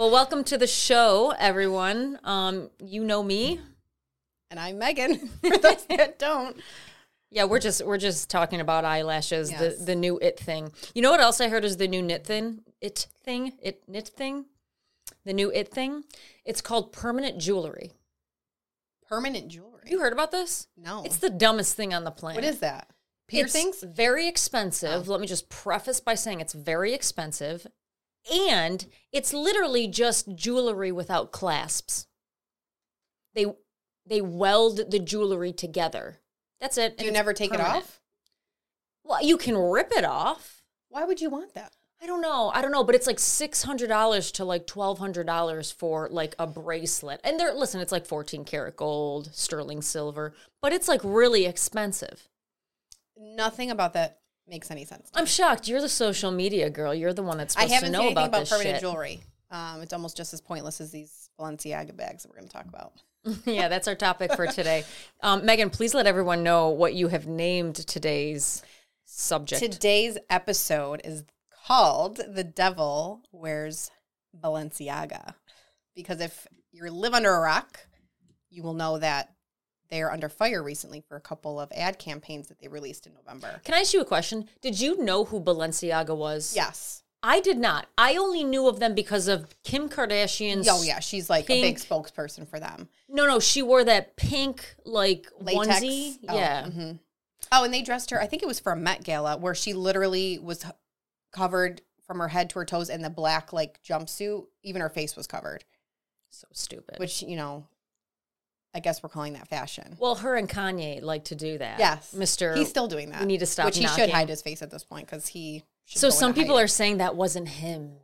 Well, welcome to the show, everyone. Um, you know me. And I'm Meghan. For those that don't. Yeah, we're just we're just talking about eyelashes, Yes. the the new it thing. You know what else I heard is the new knit thing? It thing? It knit thing? The new it thing? It's called permanent jewelry. Permanent jewelry. You heard about this? No. It's the dumbest thing on the planet. what is that? Piercings? It's very expensive. Let me just preface by saying it's very expensive. And it's literally just jewelry without clasps. They they weld the jewelry together. That's it. Do you never take it off? Well, you can rip it off. Why would you want that? I don't know. I don't know, but it's like six hundred dollars to like twelve hundred dollars for like a bracelet. And they're listen, it's like fourteen karat gold, sterling silver, but it's like really expensive. Nothing about that makes any sense. I'm shocked. You're the social media girl. You're the one that's supposed I haven't to seen know anything about, about permanent shit. jewelry. Um, it's almost just as pointless as these Balenciaga bags that we're going to talk about. yeah, that's our topic for today. Um, Meghan, please let everyone know what you have named today's subject. Today's episode is called "The Devil Wears Balenciaga," because if you live under a rock, you will know that they are under fire recently for a couple of ad campaigns that they released in November. Can I ask you a question? Did you know who Balenciaga was? Yes. I did not. I only knew of them because of Kim Kardashian's. Oh yeah, she's like a big spokesperson for them. No, no, she wore that pink like Latex. onesie. Oh, yeah. mhm. Oh, and they dressed her. I think it was for a Met Gala where she literally was covered from her head to her toes in the black like jumpsuit. Even her face was covered, So stupid. which you know, I guess we're calling that fashion. well, her and Kanye like to do that. Yes, Mr. He's still doing that. we need to stop Which he should hide his face at this point because he. So some people are hiding. saying that wasn't him.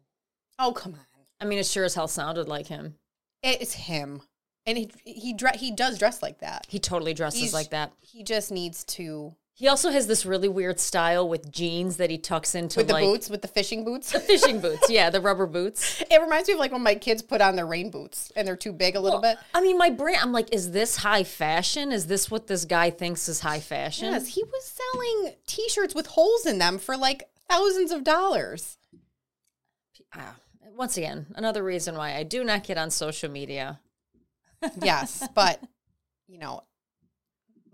Oh come on! I mean, it sure as hell sounded like him. It's him, and he he dre- he does dress like that. He totally dresses He's- like that. He just needs to He also has this really weird style with jeans that he tucks into with the like boots, with the fishing boots. the fishing boots. Yeah, the rubber boots. It reminds me of like when my kids put on their rain boots and they're too big a little bit. I mean, my brain. I'm like, is this high fashion? Is this what this guy thinks is high fashion? Yes, he was selling T-shirts with holes in them for like thousands of dollars. Ah, once again, another reason why I do not get on social media. Yes, but you know,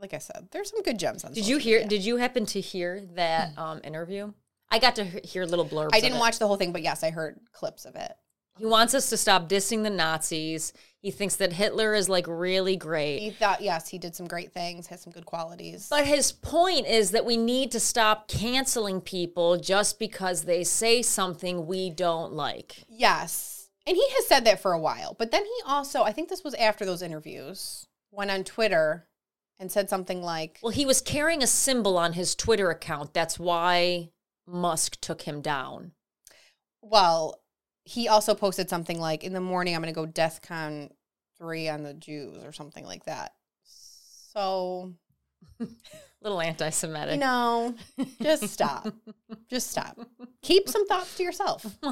like I said, there's some good gems on. Did you hear? media. Did you happen to hear that um, interview? I got to he- hear little blurbs. I didn't watch the whole thing, but yes, I heard clips of it. He wants us to stop dissing the Nazis. He thinks that Hitler is like really great. He thought, yes, he did some great things, has some good qualities. But his point is that we need to stop canceling people just because they say something we don't like. yes, and he has said that for a while. But then he also, I think this was after those interviews, went on Twitter and said something like, Well, he was carrying a symbol on his Twitter account. That's why Musk took him down. Well, he also posted something like, "In the morning, I'm going to go DEFCON three on the Jews" or something like that. So, Little anti-Semitic. No, just stop. just stop. Keep some thoughts to yourself.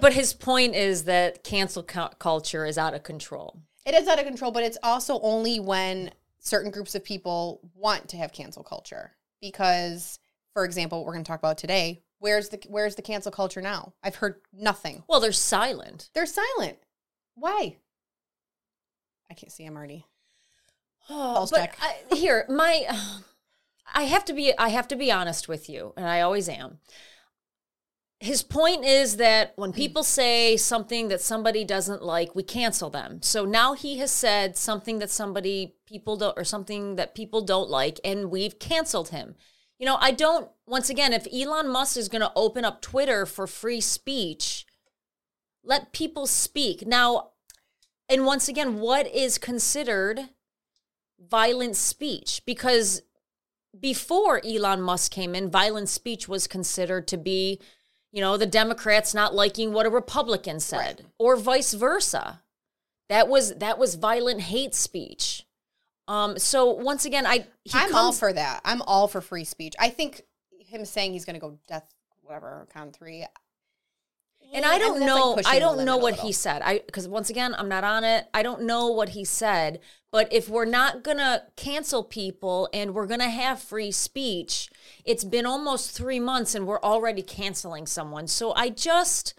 But his point is that cancel cu- culture is out of control. It is out of control, but it's also only when certain groups of people want to have cancel culture. Because, for example, what we're going to talk about today, where's the where's the cancel culture now? I've heard nothing. Well, they're silent. They're silent. Why? I can't see. I'm already. Pulse but check. I, here, my, I have to be, I have to be honest with you, and I always am. His point is that when hmm. people say something that somebody doesn't like, we cancel them. So now he has said something that somebody people don't, or something that people don't like, and we've canceled him. You know, I don't. Once again, if Elon Musk is going to open up Twitter for free speech, let people speak now. And once again, what is considered violent speech because before Elon Musk came in, violent speech was considered to be, you know, the Democrats not liking what a Republican said, Right. or vice versa. That was that was violent hate speech. Um, so once again, I I'm all for that. I'm all for free speech. I think him saying he's going to go death, whatever, count three. And I don't like, know. pushing I don't know what he said. I because once again, I'm not on it. I don't know what he said. But if we're not gonna cancel people and we're gonna have free speech, it's been almost three months and we're already canceling someone. So I just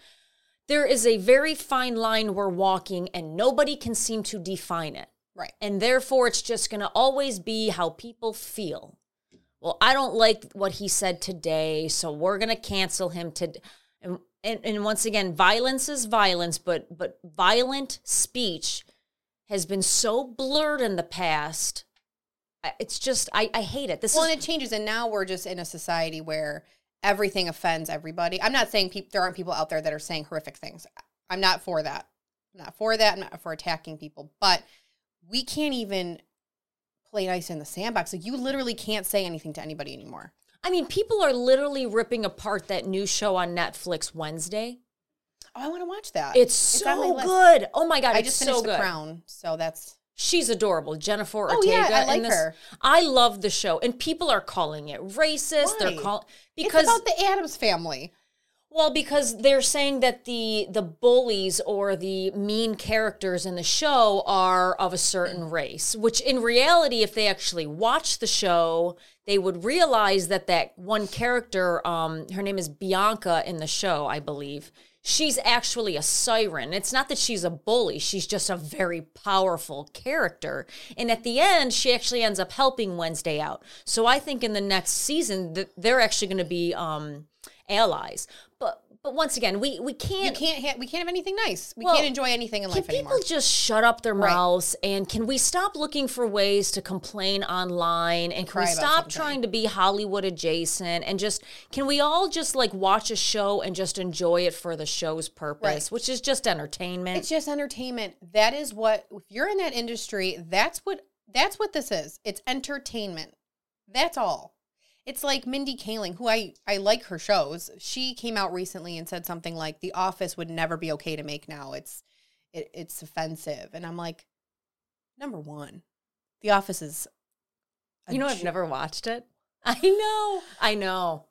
there is a very fine line we're walking and nobody can seem to define it. Right. And therefore, it's just going to always be how people feel. Well, I don't like what he said today, so we're going to cancel him today. And, and, once again, violence is violence, but but violent speech has been so blurred in the past. It's just I, I hate it. This Well, is and it changes, and now we're just in a society where everything offends everybody. I'm not saying peop there aren't people out there that are saying horrific things. I'm not for that. I'm not for that. I'm not for attacking people, but we can't even play nice in the sandbox. Like you literally can't say anything to anybody anymore. I mean, people are literally ripping apart that new show on Netflix Wednesday. Oh, I want to watch that. It's, my so good. Oh my god, I it's just finished so The good. Crown, so that's She's adorable, Jennifer Oh, yeah, I like this. her. I love the show, and people are calling it racist. They're calling because it's about the Addams family. Well, because they're saying that the the bullies or the mean characters in the show are of a certain race. Which, in reality, if they actually watch the show, they would realize that that one character, um, her name is Bianca in the show, I believe. She's actually a siren. It's not that she's a bully. She's just a very powerful character. And at the end, she actually ends up helping Wednesday out. So I think in the next season, that they're actually going to be um, allies. But but once again, we we can't. can't ha- we can't have anything nice. We Well, can't enjoy anything in life anymore. Can people anymore. just shut up their Right. mouths and can we stop looking for ways to complain online and can we stop trying to be Hollywood adjacent and just can we all just like watch a show and just enjoy it for the show's purpose, Right. which is just entertainment? It's just entertainment. That is what if you're in that industry, that's what that's what this is. It's entertainment. That's all. It's like Mindy Kaling, who I I like her shows. She came out recently and said something like The Office would never be okay to make now. It's it, it's offensive. And I'm like number 1. The Office is you know, I've never watched it. I know. I know.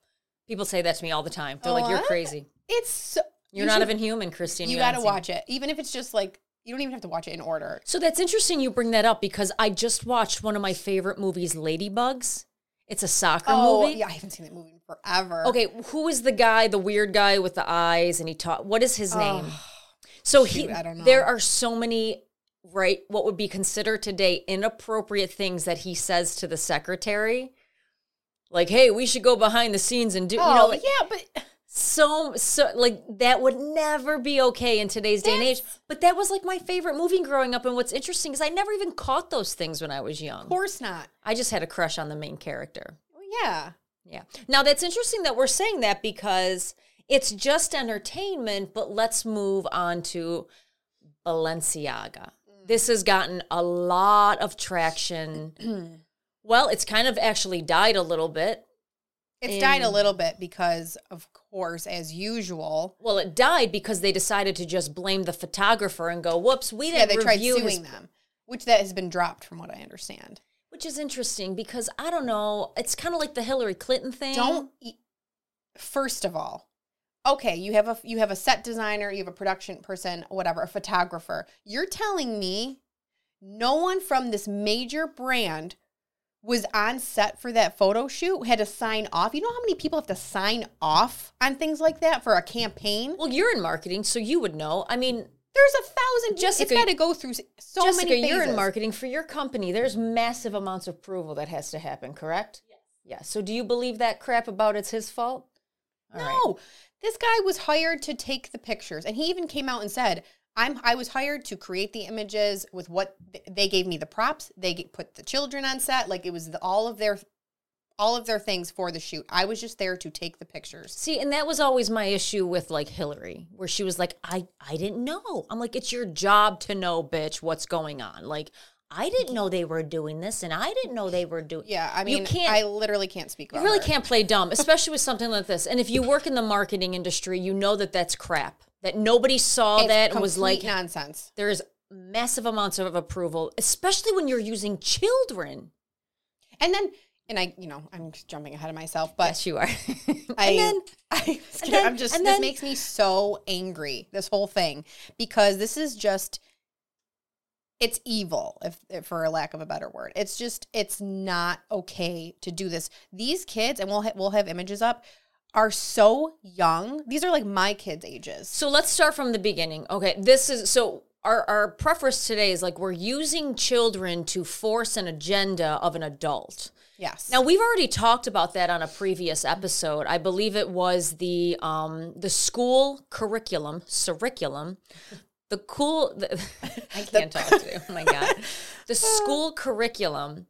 People say that to me all the time. They're like, you're crazy. It's so, You're you not should- even human, Christine. You, haven't got to watch it. Even if it's just like you don't even have to watch it in order. So that's interesting you bring that up because I just watched one of my favorite movies, Ladybugs. It's a soccer Oh, movie. yeah, I haven't seen that movie in forever. Okay, who is the guy, the weird guy with the eyes and he taught what is his name? So he Oh, I don't know. there are so many right what would be considered today inappropriate things that he says to the secretary. Like, hey, we should go behind the scenes and do Oh, you know oh, like yeah, but so so like that would never be okay in today's day and age. But that was like my favorite movie growing up. And what's interesting is I never even caught those things when I was young. of course not. I just had a crush on the main character. Well, yeah. Yeah. Now that's interesting that we're saying that because it's just entertainment, but let's move on to Balenciaga. Mm. This has gotten a lot of traction. well, it's kind of actually died a little bit. It's died a little bit because, of course, as usual, Well, it died because they decided to just blame the photographer and go, "Whoops, we didn't they tried suing his them, which that has been dropped from what I understand. Which is interesting because I don't know. It's kind of like the Hillary Clinton thing. Don't. E- First of all, okay, you have a you have a set designer, you have a production person, whatever, a photographer. You're telling me no one from this major brand was on set for that photo shoot had to sign off. You know how many people have to sign off on things like that for a campaign? Well, you're in marketing, so you would know. I mean, There's a thousand. Jessica, it's got to go through so Jessica, many phases. you're in marketing for your company. There's massive amounts of approval that has to happen, correct? Yes. Yeah. So do you believe that crap about it's his fault? All right. No, this guy was hired to take the pictures, and he even came out and said, "I'm I was hired to create the images with what they gave me the props. They put the children on set, like it was the, all of their all of their things for the shoot. I was just there to take the pictures. See, and that was always my issue with like Hillary, where she was like, I I didn't know. I'm like, it's your job to know, bitch, what's going on. Like, I didn't know they were doing this, and I didn't know they were doing. Yeah, I mean, You can't- I literally can't speak. You really her. can't play dumb, especially with something like this. And if you work in the marketing industry, you know that that's crap. That nobody saw It's that and was like, nonsense. there's massive amounts of approval, especially when you're using children. And then, and I, you know, I'm jumping ahead of myself, but yes, you are. I, and then, I, and then- am just, and this then- makes me so angry, this whole thing, because this is just, it's evil, if, if for a lack of a better word. It's just, it's not okay to do this. These kids, and we'll, ha- we'll have images up, are so young. These are like my kids' ages. So let's start from the beginning. Okay, this is so our our preface today is like we're using children to force an agenda of an adult. Yes. Now we've already talked about that on a previous episode. I believe it was the um the school curriculum, curriculum. The cool the, I can't talk today. Oh my god. The school curriculum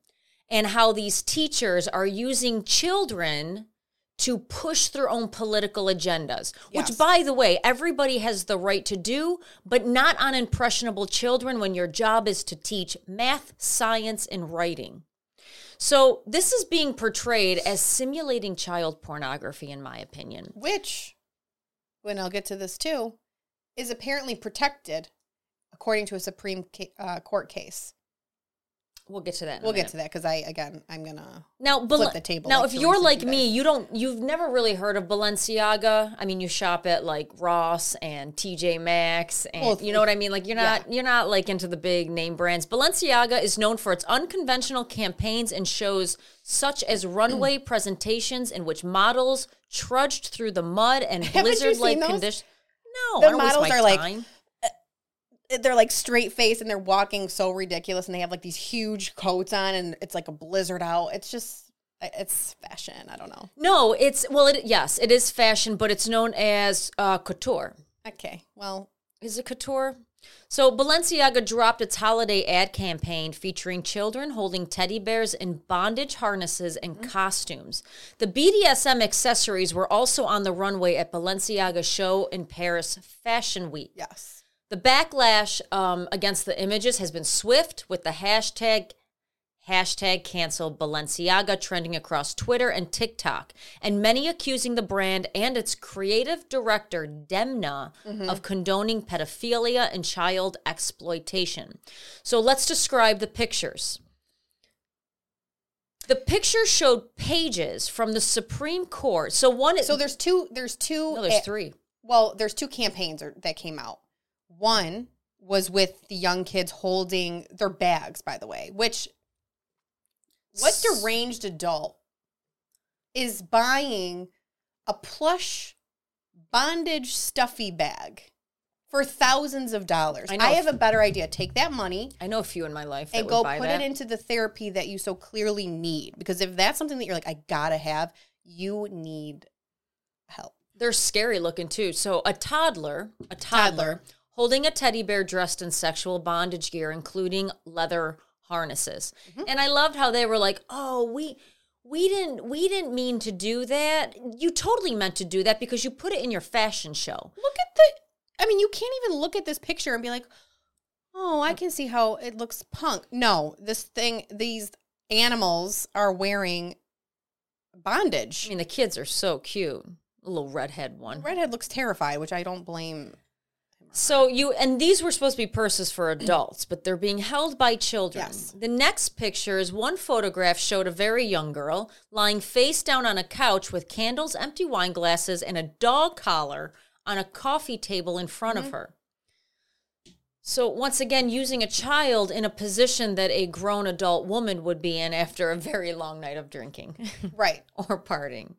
and how these teachers are using children to push their own political agendas, Yes. which, by the way, everybody has the right to do, but not on impressionable children when your job is to teach math, science, and writing. So, this is being portrayed as simulating child pornography, in my opinion. Which, when I'll get to this too, is apparently protected according to a Supreme ca- uh, Court case. We'll get to that. In We'll get to that because I, again, I'm to. Now, flip the table Now, like if you're like 365 me, you don't, you've never really heard of Balenciaga. I mean, you shop at like Ross and TJ Maxx, and Well, you know what I mean. Like, you're not, you're not like into the big name brands. Balenciaga is known for its unconventional campaigns and shows such as runway presentations in which models trudged through the mud and blizzard-like conditions. No, The I don't waste models are like- time. They're like straight faced and they're walking so ridiculous and they have like these huge coats on and it's like a blizzard out. It's just, it's fashion. I don't know. No, it's well, it yes, it is fashion, but it's known as uh, couture. Okay. Well, Is it couture? So Balenciaga dropped its holiday ad campaign featuring children holding teddy bears in bondage harnesses and costumes. The BDSM accessories were also on the runway at Balenciaga show in Paris Fashion Week. yes. The backlash um, against the images has been swift, with the hashtag hashtag cancel Balenciaga trending across Twitter and TikTok, and many accusing the brand and its creative director Demna of condoning pedophilia and child exploitation. So let's describe the pictures. The picture showed pages from the Supreme Court. So one, So there's two, there's two. no, there's three. Well, there's two campaigns that came out. One was with the young kids holding their bags, by the way, which what deranged adult is buying a plush bondage stuffy bag for thousands of dollars? I I, have a better idea. Take that money I know a few in my life that and go put that. it into the therapy that you so clearly need. Because if that's something that you're like, I gotta have, you need help. They're scary looking too. So a toddler, a toddler, Toddler. Holding a teddy bear dressed in sexual bondage gear, including leather harnesses. Mm-hmm. And I loved how they were like, "Oh, we." We didn't we didn't mean to do that. You totally meant to do that because you put it in your fashion show. look at the I mean, you can't even look at this picture and be like, "Oh, I can see how it looks punk." No, this thing these animals are wearing bondage I mean, the kids are so cute. A little redhead one. Redhead looks terrified, which I don't blame. So you and these were supposed to be purses for adults, but they're being held by children. Yes. The next picture is one photograph showed a very young girl lying face down on a couch with candles, empty wine glasses, and a dog collar on a coffee table in front of mm-hmm. her. So once again, using a child in a position that a grown adult woman would be in after a very long night of drinking Right. or partying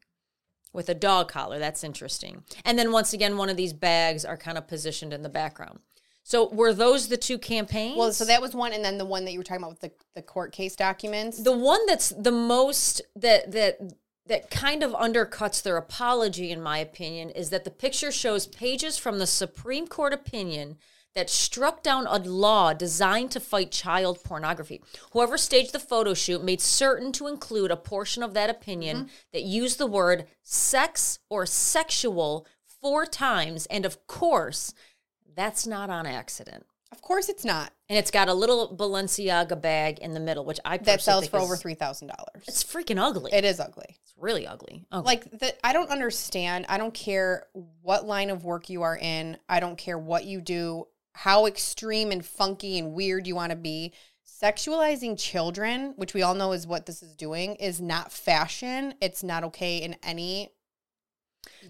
with a dog collar. That's interesting. And then once again, one of these bags are kind of positioned in the background. So were those the two campaigns? Well, so that was one and then the one that you were talking about with the, the court case documents. the one that's the most that that that kind of undercuts their apology, in my opinion, is that the picture shows pages from the Supreme Court opinion that struck down a law designed to fight child pornography. Whoever staged the photo shoot made certain to include a portion of that opinion mm-hmm. that used the word sex or sexual four times, and of course, that's not on accident. of course it's not. And it's got a little Balenciaga bag in the middle, which I That sells think for is- over $3,000. It's freaking ugly. It is ugly. It's really ugly. Okay. Like the, I don't understand. I don't care what line of work you are in. I don't care what you do, how extreme and funky and weird you want to be. Sexualizing children, which we all know is what this is doing, is not fashion. It's not okay in any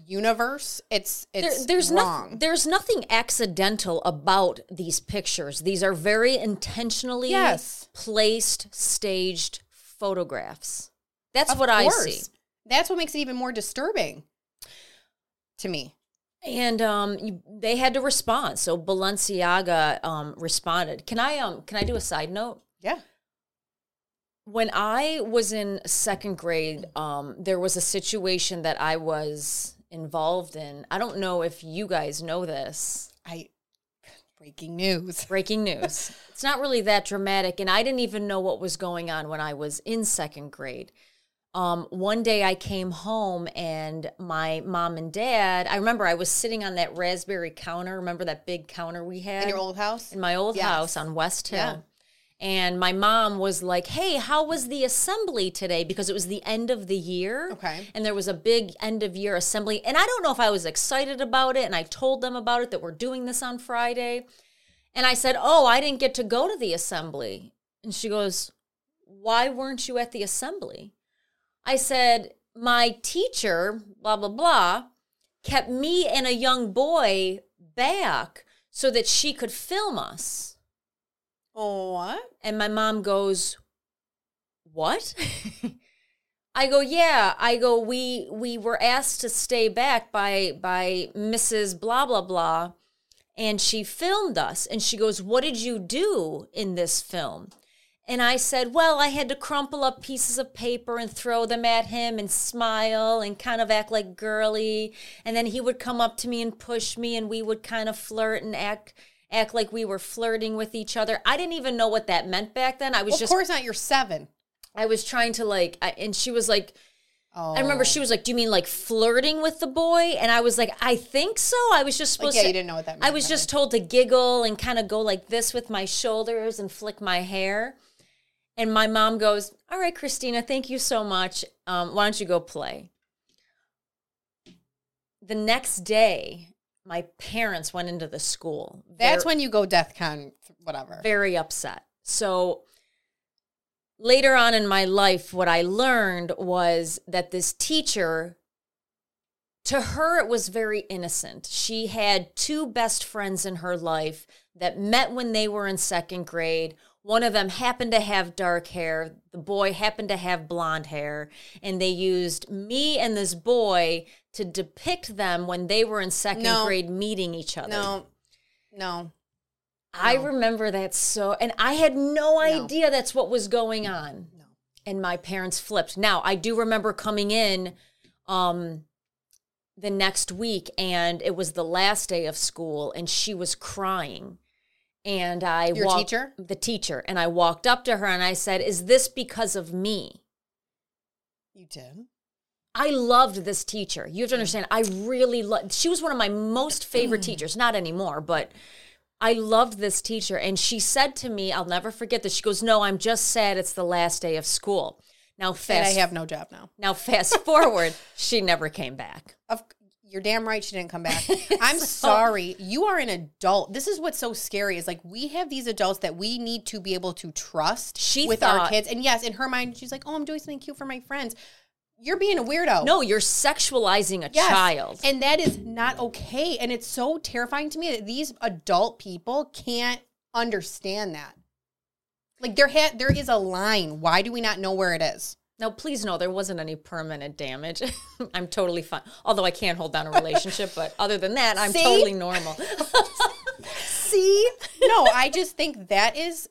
universe. It's There- it's there's wrong. nothing. There's nothing accidental about these pictures. These are very intentionally Yes. placed, staged photographs. That's Of what I see. That's what makes it even more disturbing. to me. And um, you, they had to respond. So Balenciaga um, responded. Can I um can I do a side note? Yeah. when I was in second grade, um, there was a situation that I was involved in. I don't know if you guys know this. I breaking news. Breaking news. it's not really that dramatic, and I didn't even know what was going on when I was in second grade. Um, one day I came home and my mom and dad, I remember I was sitting on that raspberry counter. Remember that big counter we had? In your old house? in my old Yes. house on West Hill. Yeah. And my mom was like, Hey, how was the assembly today? Because it was the end of the year. Okay. And there was a big end of year assembly. And I don't know if I was excited about it. And I told them about it that we're doing this on Friday. And I said, Oh, I didn't get to go to the assembly. And she goes, Why weren't you at the assembly? I said, My teacher, blah, blah, blah, kept me and a young boy back so that she could film us. Oh, what? And my mom goes, "What?" I go, "Yeah." I go, "We we were asked to stay back by by Mrs. blah blah blah." And she filmed us and she goes, "What did you do in this film?" And I said, Well, I had to crumple up pieces of paper and throw them at him and smile and kind of act like girly. And then he would come up to me and push me and we would kind of flirt and act act like we were flirting with each other. I didn't even know what that meant back then. I was Well, of just course not. You're seven. I was trying to like I, and she was like Oh. I remember oh. she was like, "Do you mean like flirting with the boy?" And I was like, "I think so." I was just Like, supposed yeah, to you didn't know what that meant. I was just told to giggle and kind of go like this with my shoulders and flick my hair. And my mom goes, All right, Christina, thank you so much. Um, why don't you go play? The next day, my parents went into the school. That's Very- when you go DEFCON, whatever. very upset. So later on in my life, what I learned was that this teacher, to her, it was very innocent. She had two best friends in her life that met when they were in second grade. One of them happened to have dark hair. The boy happened to have blonde hair. And they used me and this boy to depict them when they were in second No. grade meeting each other. No, no. I No. remember that so, and I had no idea that's what was going on. No. And my parents flipped. Now, I do remember coming in um, the next week, and it was the last day of school, and she was crying. And I Your walked- teacher? the teacher, and I walked up to her and I said, "Is this because of me?" You did. I loved this teacher. You have to hmm. understand, I really loved she was one of my most favorite teachers, not anymore, but I loved this teacher. And she said to me, I'll never forget this. She goes, No, I'm just sad it's the last day of school. Now And fast I have no job now. now fast forward, she never came back. Of you're damn right she didn't come back. I'm sorry. You are an adult. This is what's so scary is like we have these adults that we need to be able to trust She with our kids. And yes, in her mind, she's like, "Oh, I'm doing something cute for my friends." You're being a weirdo. No, you're sexualizing a Yes. child. And that is not okay. And it's so terrifying to me that these adult people can't understand that. Like there ha- there is a line. Why do we not know where it is? Now, please know there wasn't any permanent damage. I'm totally fine. Although I can't hold down a relationship, but other than that, I'm See? totally normal. See? No, I just think that is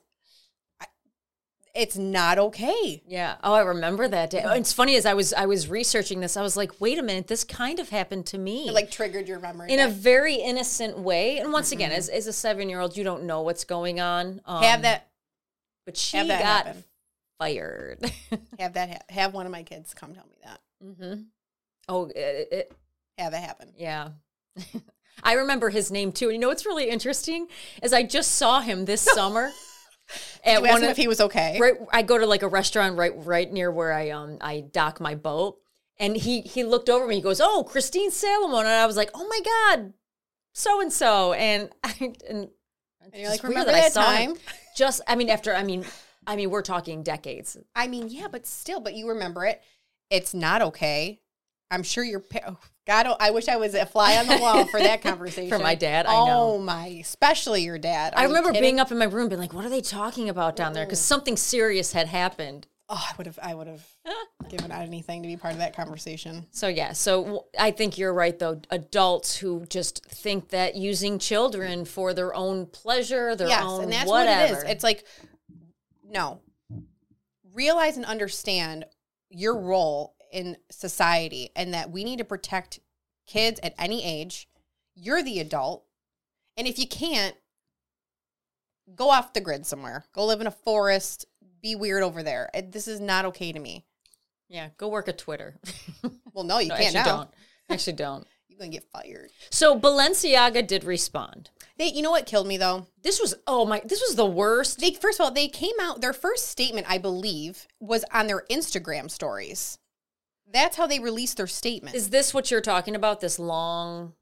it's not okay. Yeah. Oh, I remember that day. It's funny as I was I was researching this, I was like, wait a minute, this kind of happened to me. It like triggered your memory. in a very innocent way. And once again, as, as a seven year old, you don't know what's going on. Um, have that but she got happen. Fired. have that ha- have one of my kids come tell me that. Mm-hmm. Oh, it, it, Have that happen. yeah. I remember his name too. And you know what's really interesting is I just saw him this summer at You one of, if he was okay. right I go to like a restaurant right right near where I um I dock my boat and he he looked over me he goes oh Christine Salomon and I was like oh my god so and so and I and, And you're like, remember I that saw him time? just I mean after I mean I mean we're talking decades I mean, yeah, but still, but you remember it. It's not okay. I'm sure your oh, God. Oh, I wish I was a fly on the wall for that conversation. For my dad, I oh, know. Oh my, especially your dad. Are I you remember kidding? being up in my room being like what are they talking about down there because mm. something serious had happened Oh, I would have. I would have given anything to be part of that conversation. So yeah, so w- I think you're right though. Adults who just think that using children for their own pleasure, their yes, own and that's whatever. what it is. It's like no. Realize and understand your role in society and that we need to protect kids at any age. You're the adult. And if you can't, go off the grid somewhere. Go live in a forest. Be weird over there. This is not okay to me. yeah, go work at Twitter. Well, no, you No, can't actually now. don't. Actually don't. You're going to get fired. So Balenciaga did respond. They, you know what killed me though? This was oh my this was the worst. They first of all, they came out. Their first statement, I believe, was on their Instagram stories. That's how they released their statement. Is this what you're talking about? This long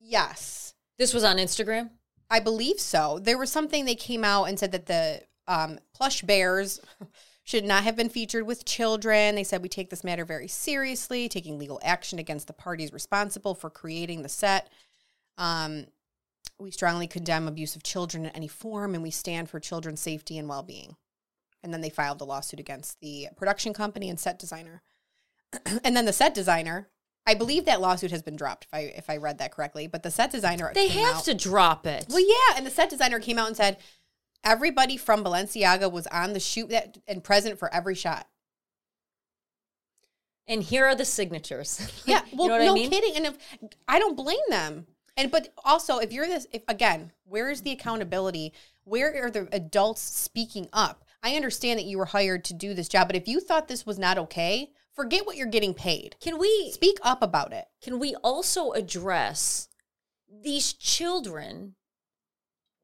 yes, This was on Instagram? I believe so. There was something they came out and said that the um, plush bears should not have been featured with children. They said we take this matter very seriously, taking legal action against the parties responsible for creating the set. Um, we strongly condemn abuse of children in any form, and we stand for children's safety and well-being. And then they filed a lawsuit against the production company and set designer. and then the set designer, I believe that lawsuit has been dropped, if I if I read that correctly. But the set designer They have out- to drop it. well, yeah, and the set designer came out and said everybody from Balenciaga was on the shoot that and present for every shot. And here are the signatures. Yeah, You well, know what I no mean? kidding, and if I don't blame them, and but also if you're this, if again, where is the accountability? Where are the adults speaking up? I understand that you were hired to do this job, but if you thought this was not okay, forget what you're getting paid. Can we Speak up about it. can we also address these children?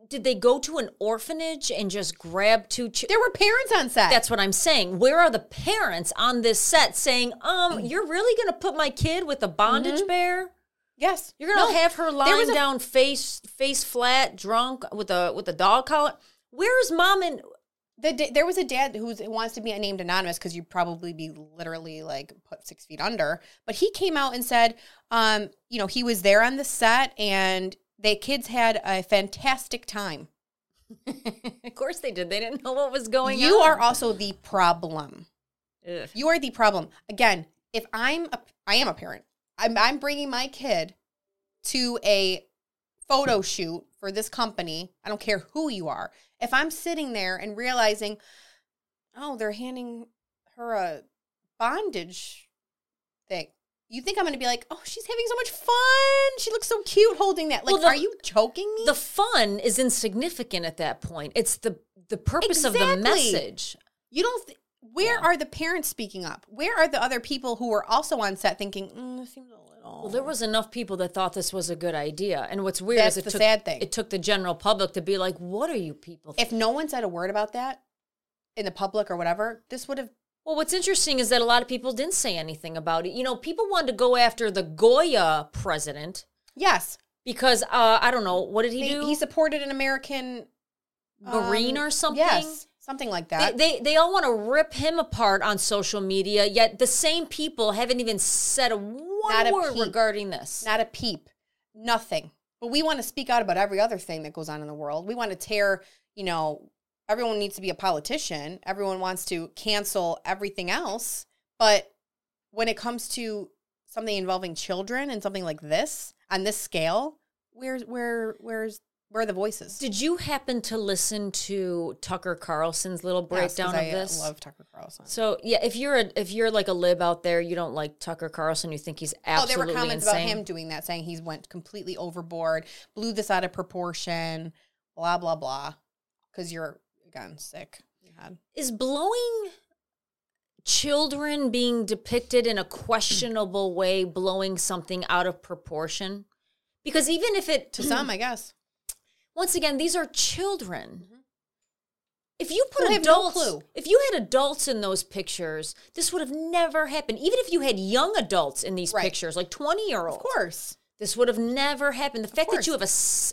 Did they go to an orphanage and just grab two children? There were parents on set. That's what I'm saying. Where are the parents on this set saying, um, you're really going to put my kid with a bondage bear? Yes, You're to No, have her lying a- down face face flat, drunk with a with a dog collar. Where's mom and The there was a dad who wants to be named anonymous because you'd probably be literally like put six feet under. But he came out and said, um, you know, he was there on the set and the kids had a fantastic time. of course they did. They didn't know what was going you on. You are also the problem. Ugh. You are the problem. Again, if I'm a, I am a parent. I'm I'm bringing my kid to a photo shoot for this company. I don't care who you are. If I'm sitting there and realizing, oh, they're handing her a bondage thing. You think I'm going to be like, oh, she's having so much fun. She looks so cute holding that. Like, Well, the- are you choking me? The fun is insignificant at that point. It's the the purpose of the message. You don't. Th- where Yeah. are the parents speaking up? Where are the other people who were also on set thinking, mm, this seems a little. Well, there was enough people that thought this was a good idea. And what's weird That's is it the took sad thing. it took the general public to be like, "What are you people?" if no one said a word about that in the public or whatever, this would have. Well, what's interesting is that a lot of people didn't say anything about it. You know, people wanted to go after the Goya president Yes, because uh, I don't know what did he they- do? he supported an American Marine um, or something. Yes, something like that. they they all want to rip him apart on social media, yet the same people haven't even said a one Not a word peep. regarding this. Not a peep, nothing. But we want to speak out about every other thing that goes on in the world. We want to tear, you know, everyone needs to be a politician. Everyone wants to cancel everything else. But when it comes to something involving children and something like this on this scale, where's where where's where are the voices? Did you happen to listen to Tucker Carlson's little breakdown I of this? I love Tucker Carlson. so yeah, if you're a if you're like a lib out there, you don't like Tucker Carlson, you think he's absolutely Oh, there were comments insane. about him doing that, saying he's went completely overboard, blew this out of proportion, blah blah blah. Because you're again sick. You had Is blowing children being depicted in a questionable way blowing something out of proportion? Because even if it to some, I guess. Once again, these are children. If you put Mm-hmm. No adults, clue. if you had adults in those pictures, this would have never happened. Even if you had young adults in these Right. pictures, like twenty year olds, Of course, this would have never happened. The fact that you have a,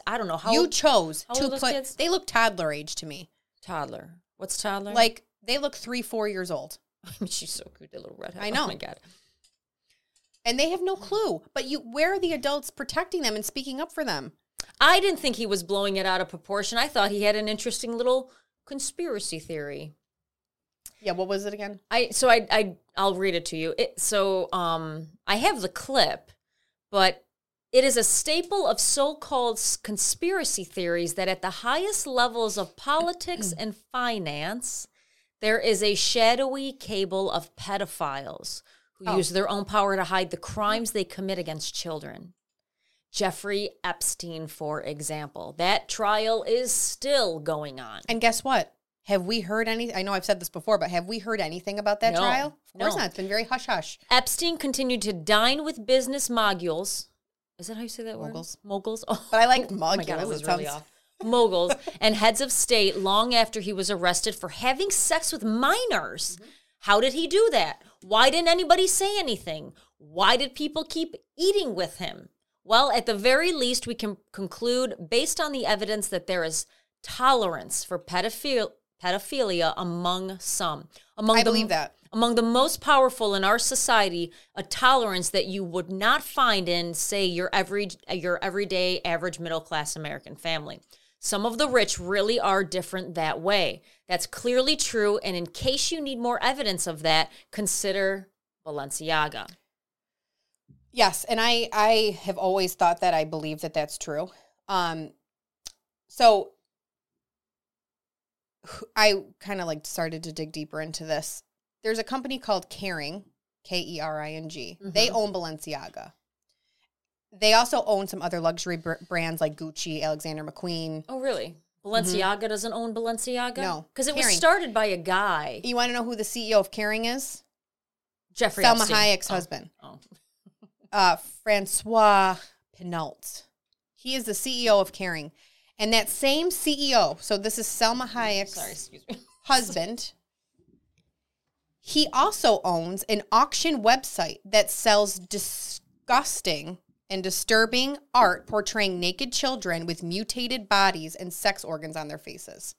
I don't know how you old, chose how to put. kids? They look toddler age to me. toddler. What's toddler? Like they look three, four years old, I mean, she's so cute, that little redhead. I Oh know. my god. and they have no clue. But you, where are the adults protecting them and speaking up for them? I didn't think he was blowing it out of proportion. I thought he had an interesting little conspiracy theory. Yeah, what was it again? I so I I I'll read it to you. It, so um I have the clip, but it is a staple of so-called conspiracy theories that at the highest levels of politics and finance, there is a shadowy cable of pedophiles who Oh. use their own power to hide the crimes they commit against children. Jeffrey Epstein, for example. That trial is still going on. And guess what? Have we heard any? I know I've said this before, but have we heard anything about that No, trial? Of course no. not. It's been very hush hush. Epstein continued to dine with business moguls. Is that how you say that Moguls. word? Moguls. Moguls. Oh, But I like oh my god, I was really sounds- off. Moguls and heads of state long after he was arrested for having sex with minors. Mm-hmm. How did he do that? Why didn't anybody say anything? Why did people keep eating with him? Well, at the very least, we can conclude based on the evidence that there is tolerance for pedophil- pedophilia among some. Among I the- believe that. among the most powerful in our society, a tolerance that you would not find in, say, your every your everyday average middle class American family. Some of the rich really are different that way. That's clearly true. And in case you need more evidence of that, consider Balenciaga. Yes, and I I have always thought that I believe that that's true. Um, so I kind of like started to dig deeper into this. There's a company called Kering, K E R I N G. They Mhm. own Balenciaga. They also own some other luxury br- brands like Gucci, Alexander McQueen. Oh, really? Balenciaga doesn't own Balenciaga? Mm-hmm. No, Because it was started by a guy, You want to know who the CEO of Kering is? Jeffrey Salma Epstein. Hayek's Oh, husband, Oh. Uh, Francois Pinault. He is the CEO of Kering. And that same CEO, so this is Salma Hayek's Sorry, excuse me. husband. He also owns an auction website that sells disgusting and disturbing art portraying naked children with mutated bodies and sex organs on their faces.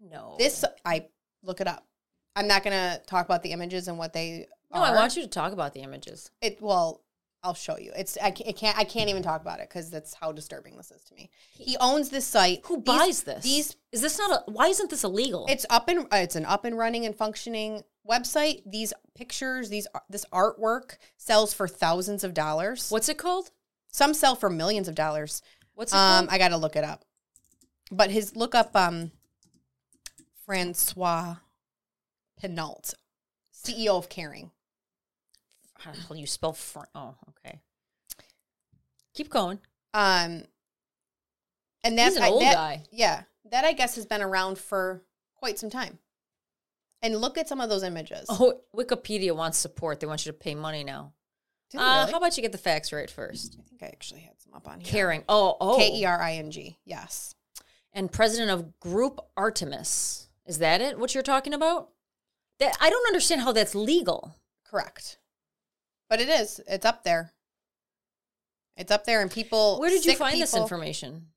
No. This I look it up. I'm not going to talk about the images and what they No, are. I want you to talk about the images. It well, I'll show you. It's I can't, I can't I can't even talk about it because that's how disturbing this is to me. He owns this site. Who These- buys this? These is this not a? Why isn't this illegal? it's up and uh, it's an up and running and functioning website. These pictures, these this artwork sells for thousands of dollars. What's it called? Some sell for millions of dollars. What's it Um, called? I got to look it up. But his look up um Francois Pinault, CEO of Kering. How the hell you spell fr- Oh, okay. Keep going. Um, and that's an I- old that- guy. Yeah, that I guess has been around for quite some time. And look at some of those images. Oh, Wikipedia wants support. They want you to pay money now. Uh, really? How about you get the facts right first? I think I actually had some up on here. Kering. Oh, oh. K E R I N G. Yes. And president of Group Artemis. Is that it? What you're talking about? That I don't understand how that's legal. Correct. But it is. It's up there. It's up there, and people. Where did you find this information?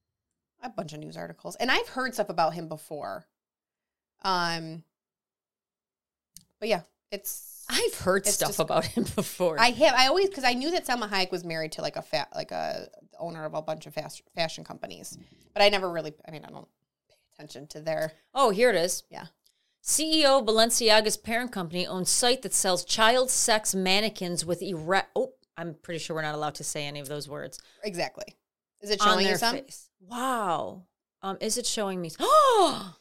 A bunch of news articles, and I've heard stuff about him before. Um. But yeah, it's. I've heard It's stuff just- about him before. I have. I always because I knew that Salma Hayek was married to like a fat, like a owner of a bunch of fast fashion companies, but I never really. I mean, I don't pay attention to their. oh, here it is. Yeah. CEO Balenciaga's parent company owns site that sells child sex mannequins with erect. Oh, I'm pretty sure we're not allowed to say any of those words Exactly. Is it showing you some? face. Wow. Um, is it showing me? Oh,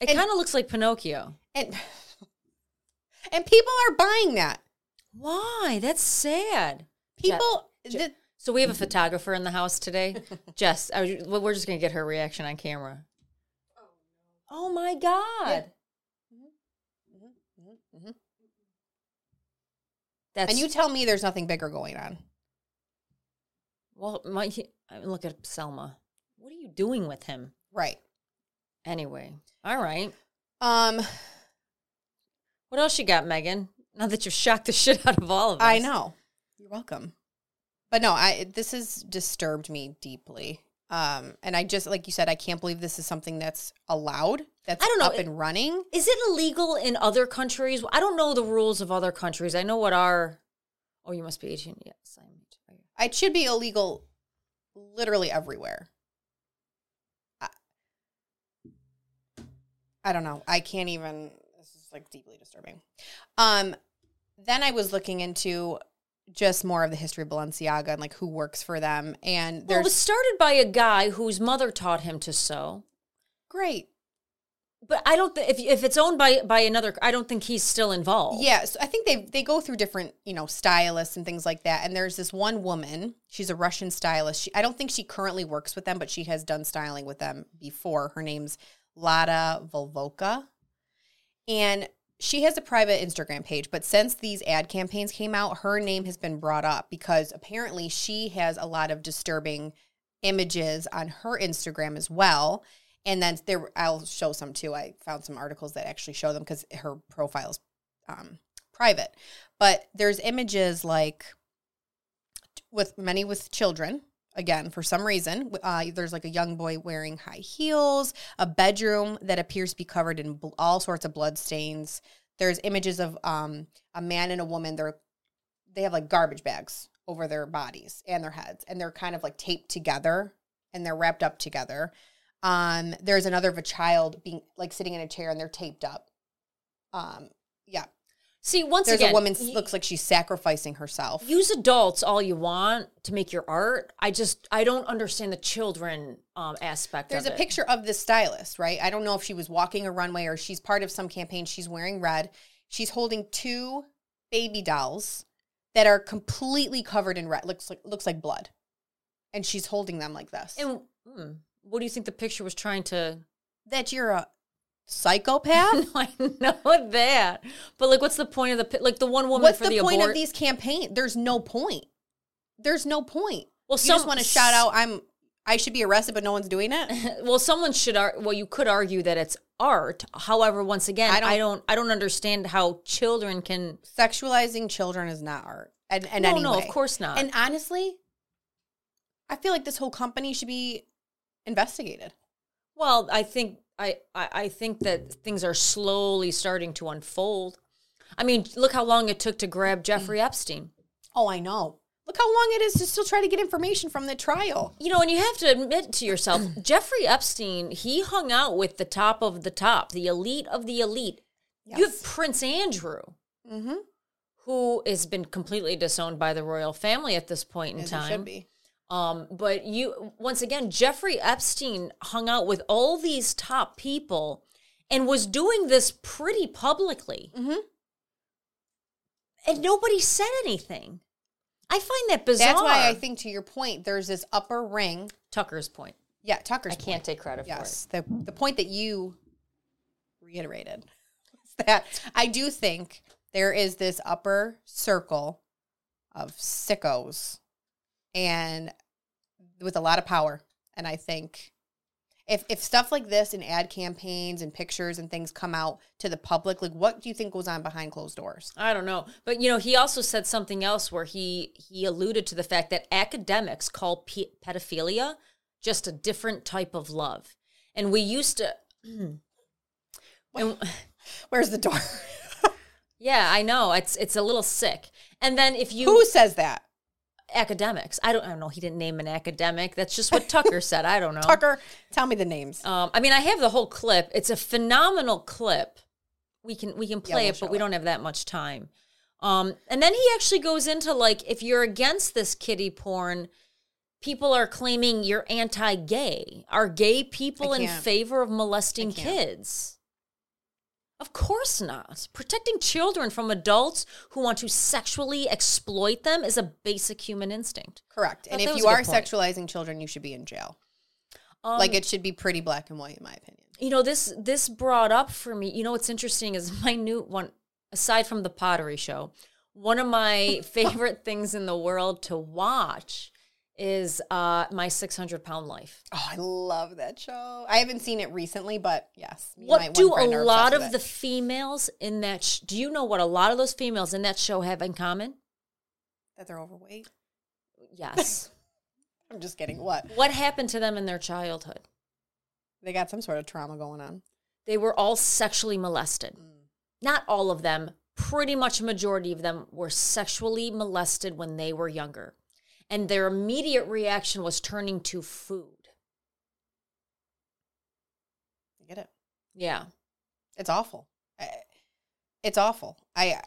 it kind of looks like Pinocchio. And and people are buying that. Why? That's sad. People. Je- the- So we have a photographer in the house today. Jess, I we're just gonna get her reaction on camera. Oh my god. Mhm. That's and you tell me there's nothing bigger going on. well, my I mean, look at Salma. What are you doing with him? Right. Anyway, all right. Um. What else you got, Meghan? Now that you've shocked the shit out of all of us. I know. You're welcome. But no, I this has disturbed me deeply. Um, and I just like you said, I can't believe this is something that's allowed. That's I don't know, up and running. Is it illegal in other countries? I don't know the rules of other countries. I know what our. Oh, you must be 18. Yes, I'm 18. It should be illegal, literally everywhere. I, I don't know. I can't even. This is like deeply disturbing. Um, then I was looking into just more of the history of Balenciaga and like who works for them. And Well, it was started by a guy whose mother taught him to sew. great. But I don't. Th- if if it's owned by by another, I don't think he's still involved. Yeah, so I think they they go through different, you know, stylists and things like that. And there's this one woman, she's a Russian stylist. She, I don't think she currently works with them, but she has done styling with them before. Her name's Lotta Volkova. And she has a private Instagram page, but since these ad campaigns came out, her name has been brought up because apparently she has a lot of disturbing images on her Instagram as well. And then there, I'll show some too. I found some articles that actually show them because her profile is um, private. But there's images like with many with children. Again, for some reason, uh, there's like a young boy wearing high heels, a bedroom that appears to be covered in bl- all sorts of blood stains. There's images of um, a man and a woman. They're they have like garbage bags over their bodies and their heads, and they're kind of like taped together and they're wrapped up together. Um, there's another of a child being like sitting in a chair and they're taped up. Um, yeah, See, once there's again, a woman y- looks like she's sacrificing herself. use adults all you want to make your art. I just I don't understand the children um, aspect. There's a it. picture of the stylist, right? I don't know if she was walking a runway or she's part of some campaign. She's wearing red. She's holding two baby dolls that are completely covered in red. Looks like looks like blood, and she's holding them like this. And hmm, what do you think the picture was trying to? that you're a psychopath. I know that, but like, what's the point of the like the one woman What's for the, the, point abort? of these campaigns? There's no point. There's no point. Well, you just want to shout out, "I'm." I should be arrested, but no one's doing it. well, someone should. Ar- well, you could argue that it's art. However, once again, I I don't- don't. I don't, understand how children can. Sexualizing children is not art, and and no, no, way. of course not. And honestly, I feel like this whole company should be investigated. Well, I think I, I I think that things are slowly starting to unfold. I mean, look how long it took to grab Jeffrey Epstein. Oh, I know. Look how long it is to still try to get information from the trial. You know, and you have to admit to yourself, Jeffrey Epstein, he hung out with the top of the top, the elite of the elite. You have Prince Andrew, Mm-hmm. who has been completely disowned by the royal family at this point in As time. should be. Um, but you once again, Jeffrey Epstein hung out with all these top people and was doing this pretty publicly. Mhm. And nobody said anything. I find that bizarre. That's why I think, to your point, there's this upper ring. Tucker's point. Yeah, Tucker's I can't take credit for it. Yes, the the point that you reiterated is that I do think there is this upper circle of sickos and with a lot of power. And I think if if stuff like this and ad campaigns and pictures and things come out to the public, like what do you think goes on behind closed doors? I don't know, but you know, he also said something else where he he alluded to the fact that academics call pe- pedophilia just a different type of love, and we used to. and, Where's the door? Yeah, I know. It's it's a little sick. And then if you Who says that? Academics, I don't I don't know. He didn't name an academic. That's just what Tucker said. I don't know. Tucker, tell me the names. Um, I mean, I have the whole clip. It's a phenomenal clip. We can we can play we'll it, but we it. don't have that much time. Um, and then he actually goes into like, if you're against this kiddie porn, people are claiming you're anti-gay. Are gay people in favor of molesting kids? Of course not. Protecting children from adults who want to sexually exploit them is a basic human instinct. Correct. And if you are point. sexualizing children, you should be in jail. Um, like it should be pretty black and white, in my opinion. you know this this brought up for me you know what's interesting is my new one aside from the pottery show one of my favorite things in the world to watch is uh my 600 pound life Oh, I love that show. I haven't seen it recently, but yes. me and my what do a lot of the females in that sh- do you know what a lot of those females in that show have in common that they're overweight? yes I'm just kidding. What? what happened to them in their childhood They got some sort of trauma going on. they were all sexually molested not all of them pretty much a majority of them were sexually molested when they were younger and their immediate reaction was turning to food I get it. yeah It's awful. It's awful. I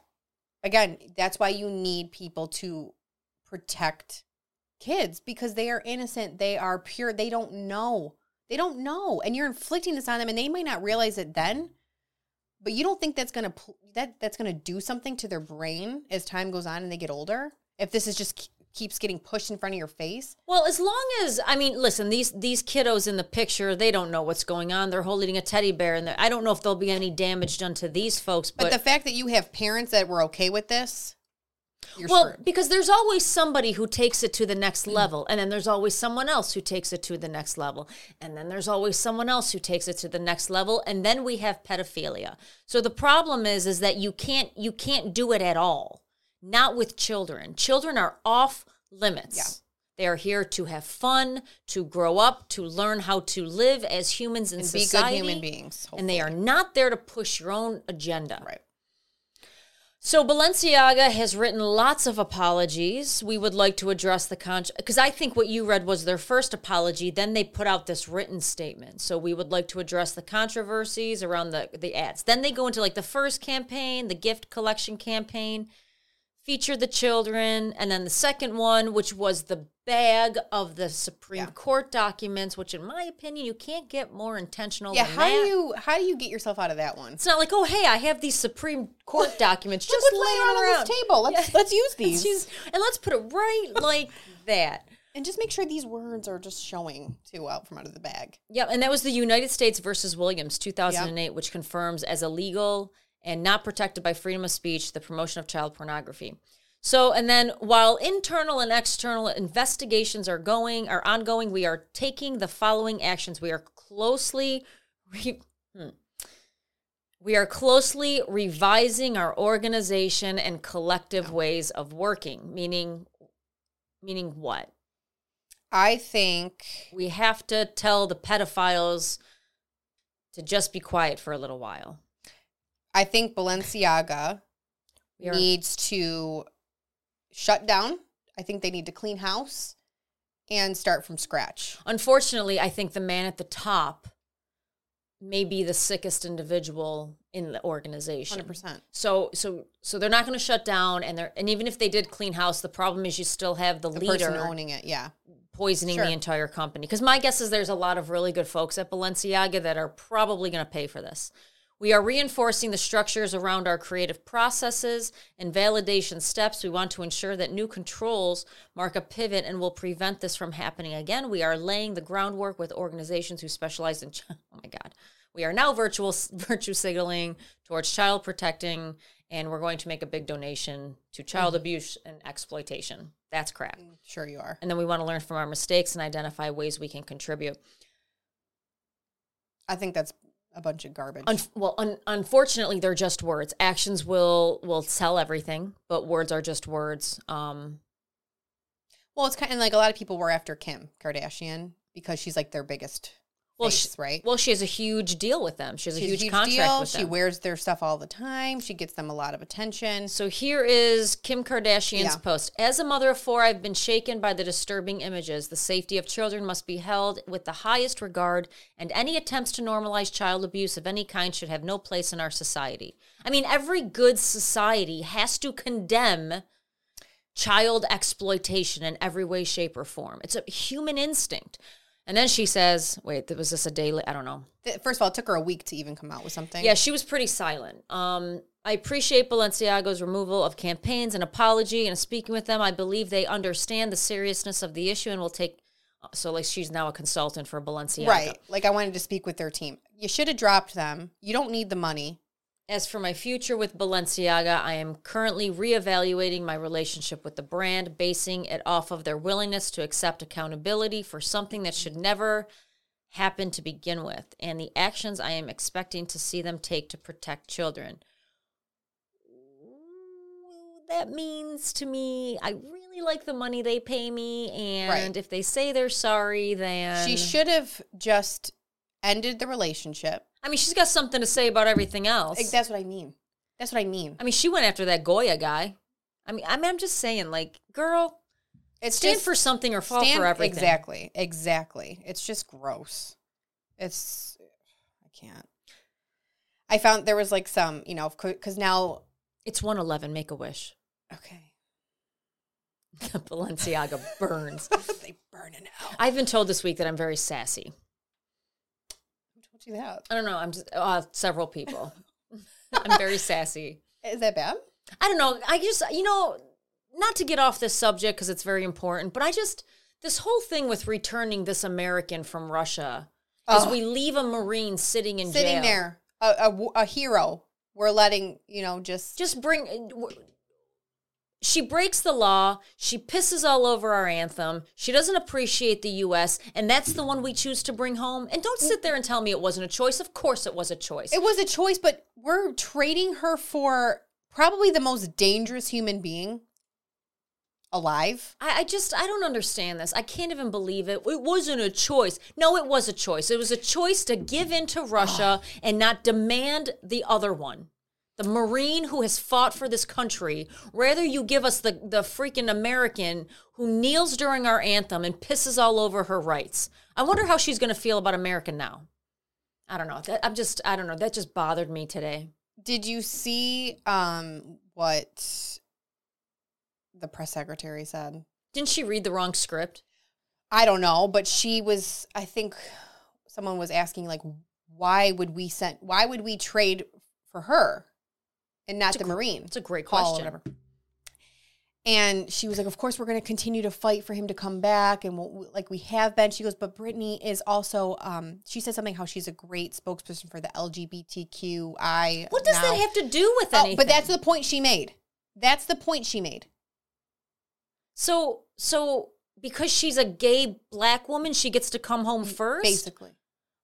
again, that's why you need people to protect kids because they are innocent. They are pure. They don't know. They don't know, and you're inflicting this on them, and they might not realize it then. But you don't think that's gonna that that's gonna do something to their brain as time goes on and they get older? If this is just keeps getting pushed in front of your face, Well, as long as I mean, listen, these these kiddos in the picture, they don't know what's going on. They're holding a teddy bear, and I don't know if there'll be any damage done to these folks. but, But, the fact that you have parents that were okay with this, you're well, screwed. because there's always somebody who takes it to the next level, and then there's always someone else who takes it to the next level, and then there's always someone else who takes it to the next level, and then we have pedophilia. So the problem is, is that you can't you can't do it at all. Not with children. Children are off limits. Yeah. They are here to have fun, to grow up, to learn how to live as humans in and be good human beings. And they are not there to push your own agenda. right. So Balenciaga has written lots of apologies. We would like to address the con because I think what you read was their first apology. Then they put out this written statement. So we would like to address the controversies around the the ads. Then they go into like the first campaign, the gift collection campaign, feature the children, and then the second one, which was the bag of the Supreme Yeah. Court documents. Which, in my opinion, you can't get more intentional. Yeah, than how do you how do you get yourself out of that one? It's not like, oh, hey, I have these Supreme Court documents just what's laying laying around. on this table. Let's Yeah. let's use Let's these. use- and let's put it right like that. and just make sure these words are just showing too out from out of the bag. Yeah, and that was the United States versus Williams, 2008, which confirms as illegal and not protected by freedom of speech the promotion of child pornography. So, and then while internal and external investigations are going, are ongoing, we are taking the following actions. We are closely re- hmm. we are closely revising our organization and collective ways of working, meaning meaning what? I think we have to tell the pedophiles to just be quiet for a little while. I think Balenciaga needs to shut down. I think they need to clean house and start from scratch. Unfortunately, I think the man at the top may be the sickest individual in the organization. 100%. So, so, so they're not going to shut down, and they're and even if they did clean house, the problem is you still have the, The leader owning it, yeah. poisoning Sure. the entire company. Because my guess is there's a lot of really good folks at Balenciaga that are probably going to pay for this. We are reinforcing the structures around our creative processes and validation steps. We want to ensure that new controls mark a pivot and will prevent this from happening again. We are laying the groundwork with organizations who specialize in. chi- Oh my God. We are now virtual virtue signaling towards child protecting, and we're going to make a big donation to child mm-hmm. abuse and exploitation. That's crap mm, Sure you are. and then we want to learn from our mistakes and identify ways we can contribute. I think that's a bunch of garbage. Un- well, un- unfortunately, they're just words. Actions will will sell everything, but words are just words. Um, well, it's kind of like a lot of people were after Kim Kardashian because she's like their biggest well, face, she, right? well, she has a huge deal with them. She has a She's huge, contract with She wears their stuff all the time. She gets them a lot of attention. So here is Kim Kardashian's Yeah. post. As a mother of four, I've been shaken by the disturbing images. The safety of children must be held with the highest regard, and any attempts to normalize child abuse of any kind should have no place in our society. I mean, every good society has to condemn child exploitation in every way, shape, or form. It's a human instinct. And then she says, wait, was this a daily? I don't know. First of all, it took her a week to even come out with something. Yeah, she was pretty silent. Um, I appreciate Balenciaga's removal of campaigns and apology and speaking with them. I believe they understand the seriousness of the issue and will take. So, like, she's now a consultant for Balenciaga. Right. Like I wanted to speak with their team. You should have dropped them. You don't need the money. As for my future with Balenciaga, I am currently reevaluating my relationship with the brand, basing it off of their willingness to accept accountability for something that should never happen to begin with, and the actions I am expecting to see them take to protect children. That means to me, I really like the money they pay me, and Right. if they say they're sorry, then She should have just ended the relationship. I mean, she's got something to say about everything else. Like, that's what I mean. That's what I mean. I mean, she went after that Goya guy. I mean, I mean, I'm just saying, like, girl, It's stand just for something or fall stand- for everything. Exactly. Exactly. It's just gross. It's I can't. I found there was like some, you know, because now, It's 111, make a wish. okay, Balenciaga burns. they burn it out. I've been told this week that I'm very sassy. Who told you that? I don't know. I'm just uh, several people. I'm very sassy. Is that bad? I don't know. I just, you know, not to get off this subject because it's very important, but I just, this whole thing with returning this American from Russia, because Oh. we leave a Marine sitting in Sitting jail. there, a, a, a hero. We're letting, you know, just, Just bring. She breaks the law. She pisses all over our anthem. She doesn't appreciate the U.S., and that's the one we choose to bring home. And don't sit there and tell me it wasn't a choice. Of course, it was a choice. it was a choice, but we're trading her for probably the most dangerous human being alive. I, I just I don't understand this. I can't even believe it. It wasn't a choice. No, it was a choice. It was a choice to give in to Russia and not demand the other one. The Marine who has fought for this country, rather you give us the, the freaking American who kneels during our anthem and pisses all over her rights. I wonder how she's going to feel about America now. I don't know. That, I'm just, I don't know. That just bothered me today. Did you see um what the press secretary said? Didn't she read the wrong script? I don't know, but she was I think someone was asking like why would we send why would we trade for her and not the Marine? It's a great Call question. whatever. And she was like, "Of course, we're going to continue to fight for him to come back, and we'll, like we have been." She goes, "But Brittney is also." Um, she said something how she's a great spokesperson for the LGBTQI. What does now. that have to do with Oh, anything? but that's the point she made. That's the point she made. So so because she's a gay black woman, she gets to come home first. Basically,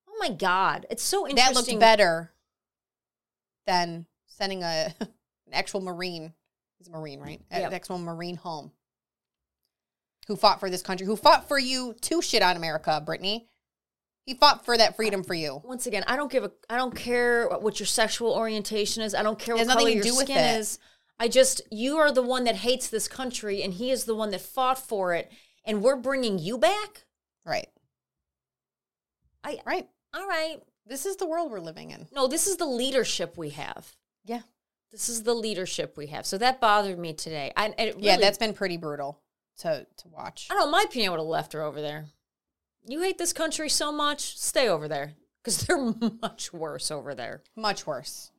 Oh my god, it's so interesting. that looked better than sending a an actual Marine. He's a Marine, right? Yep. An actual Marine home who fought for this country, who fought for you to shit on America, Brittney. He fought for that freedom for you. Once again, I don't give a. I don't care what your sexual orientation is. I don't care what color your skin it. is. I just you are the one that hates this country, and he is the one that fought for it, and we're bringing you back. Right. I Right. all right. This is the world we're living in. No, this is the leadership we have. Yeah. This is the leadership we have. So that bothered me today. I, and it Yeah, that's been pretty brutal to to watch. I don't know. My opinion, would have left her over there. You hate this country so much, stay over there because they're much worse over there. Much worse.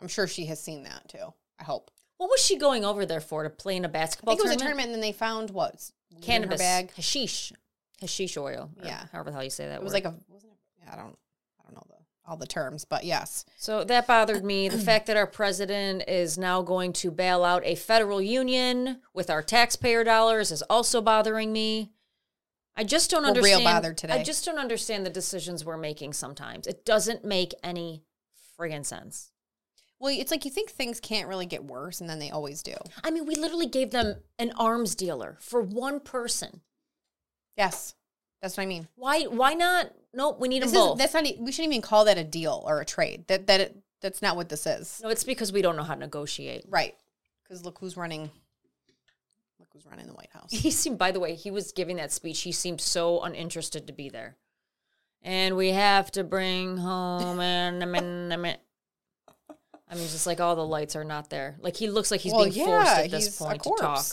I'm sure she has seen that too. I hope. What was she going over there for? To play in a basketball I think it was a tournament? tournament, and then they found what weed in her Cannabis bag. hashish, hashish oil. Yeah. however the hell you say that. It was word. like a wasn't it? I don't I don't know the all the terms, but yes. So that bothered me. The fact that our president is now going to bail out a federal union with our taxpayer dollars is also bothering me. I just don't We're real bothered today. I just don't understand the decisions we're making sometimes. It doesn't make any friggin' sense. Well, it's like you think things can't really get worse, and then they always do. I mean, we literally gave them an arms dealer for one person. Yes, that's what I mean. Why? Why not? Nope, we need This them is both. that's not. We shouldn't even call that a deal or a trade. That that it, that's not what this is. no, it's because we don't know how to negotiate. Right? Because look who's running. Look who's running the White House. He seemed, by the way, he was giving that speech. He seemed so uninterested to be there. And we have to bring home and I mean, I mean, I mean, just like all the lights are not there. Like he looks like he's Well, being forced at this point to talk.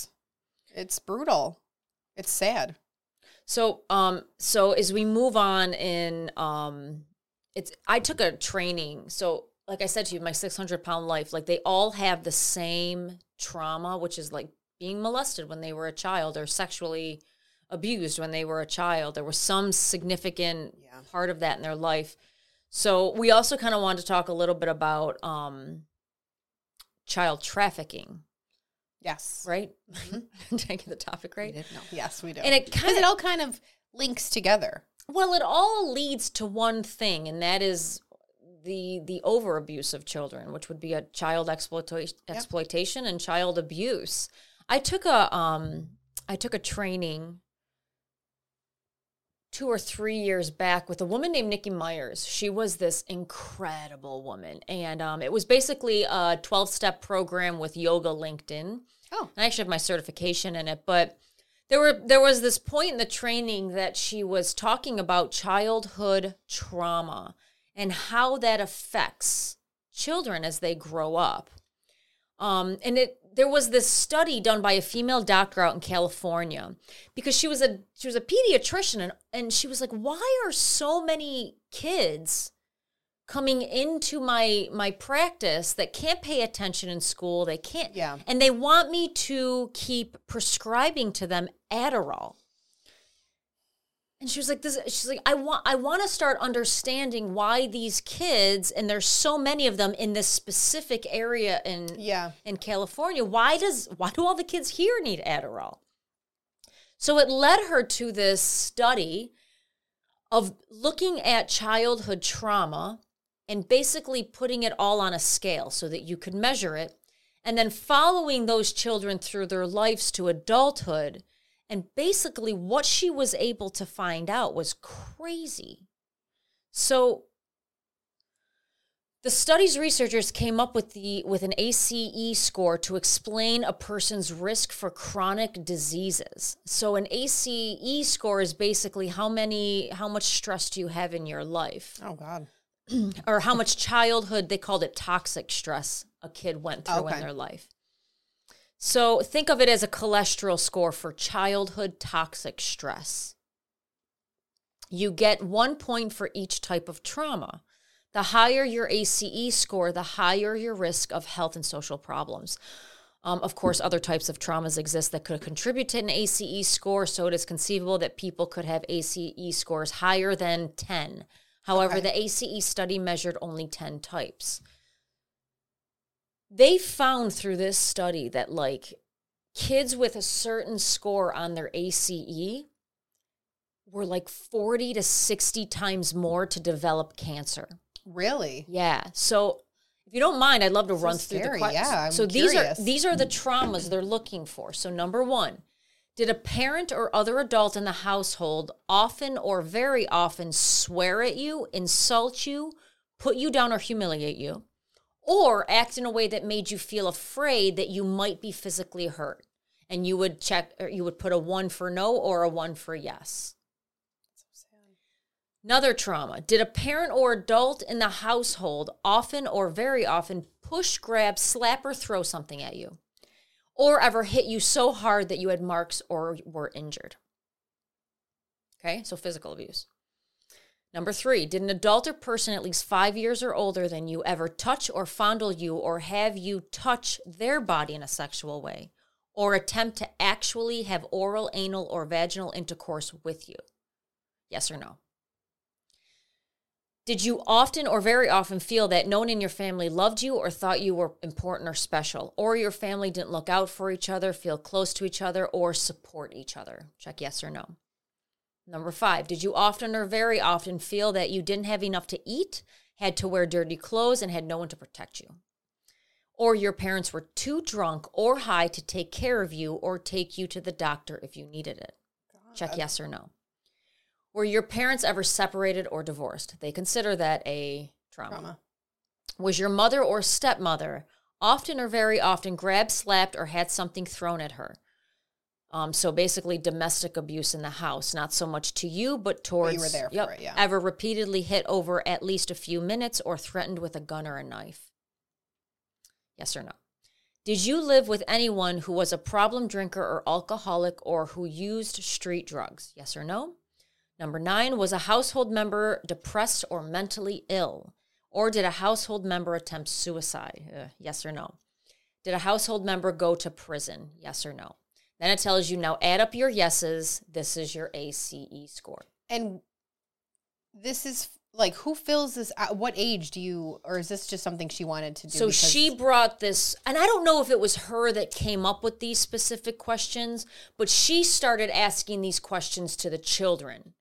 It's brutal. It's sad. So, um, so as we move on in, um, it's I took a training. So, like I said to you, my six hundred pound life, like they all have the same trauma, which is like being molested when they were a child or sexually abused when they were a child. There was some significant Yeah. part of that in their life. So, we also kind of wanted to talk a little bit about um, child trafficking, Yes. right? Did I get the topic right? No. Yes, we do. And it kind it all kind of links together. Well, it all leads to one thing, and that is the the over abuse of children, which would be a child exploitation exploitation and child abuse. I took a um I took a training two or three years back with a woman named Nikki Myers. She was this incredible woman, and um, it was basically a twelve step program with yoga linked in. Oh. I actually have my certification in it, but there were there was this point in the training that she was talking about childhood trauma and how that affects children as they grow up. Um, and it there was this study done by a female doctor out in California because she was a she was a pediatrician and, and she was like, why are so many kids coming into my my practice that can't pay attention in school? They can't Yeah. and they want me to keep prescribing to them Adderall. And she was like, "This." She's like, "I want, I want to start understanding why these kids, and there's so many of them in this specific area in Yeah. in California. Why does, why do all the kids here need Adderall?" So it led her to this study of looking at childhood trauma and basically putting it all on a scale so that you could measure it, and then following those children through their lives to adulthood and basically, what she was able to find out was crazy. So, the study's researchers came up with the with an ACE score to explain a person's risk for chronic diseases. So an ACE score is basically how many how much stress do you have in your life Oh God. or how much childhood they called it toxic stress a kid went through in their life. So think of it as a cholesterol score for childhood toxic stress. You get one point for each type of trauma. The higher your ACE score, the higher your risk of health and social problems. Um, of course, other types of traumas exist that could contribute to an ACE score, so it is conceivable that people could have ACE scores higher than 10. However, Okay. the ACE study measured only 10 types. They found through this study that, like, kids with a certain score on their ACE were like 40 to 60 times more to develop cancer. Really? Yeah. So if you don't mind, I'd love to run through scary. the questions. Yeah, I'm so these are these are the traumas they're looking for. So number one, did a parent or other adult in the household often or very often swear at you, insult you, put you down, or humiliate you, or act in a way that made you feel afraid that you might be physically hurt? And you would check, or you would put a one for no or a one for yes. Another trauma. Did a parent or adult in the household often or very often push, grab, slap, or throw something at you? Or ever hit you so hard that you had marks or were injured? Okay, so physical abuse. Number three, did an adult or person at least five years or older than you ever touch or fondle you or have you touch their body in a sexual way or attempt to actually have oral, anal, or vaginal intercourse with you? Yes or no? Did you often or very often feel that no one in your family loved you or thought you were important or special, or your family didn't look out for each other, feel close to each other, or support each other? Check yes or no. Number five, did you often or very often feel that you didn't have enough to eat, had to wear dirty clothes, and had no one to protect you? Or your parents were too drunk or high to take care of you or take you to the doctor if you needed it? Check yes or no. Were your parents ever separated or divorced? They consider that a trauma. Trauma. Was your mother or stepmother often or very often grabbed, slapped, or had something thrown at her? Um, so basically, domestic abuse in the house, not so much to you, but towards you were there for yep, it, yeah. ever repeatedly hit over at least a few minutes or threatened with a gun or a knife. Yes or no? Did you live with anyone who was a problem drinker or alcoholic or who used street drugs? Yes or no? Number nine, was a household member depressed or mentally ill? Or did a household member attempt suicide? Uh, yes or no? Did a household member go to prison? Yes or no? Then it tells you now add up your yeses. This is your ACE score. And this is like who fills this? At what age do you, or is this just something she wanted to do? So because- she brought this, and I don't know if it was her that came up with these specific questions, but she started asking these questions to the children.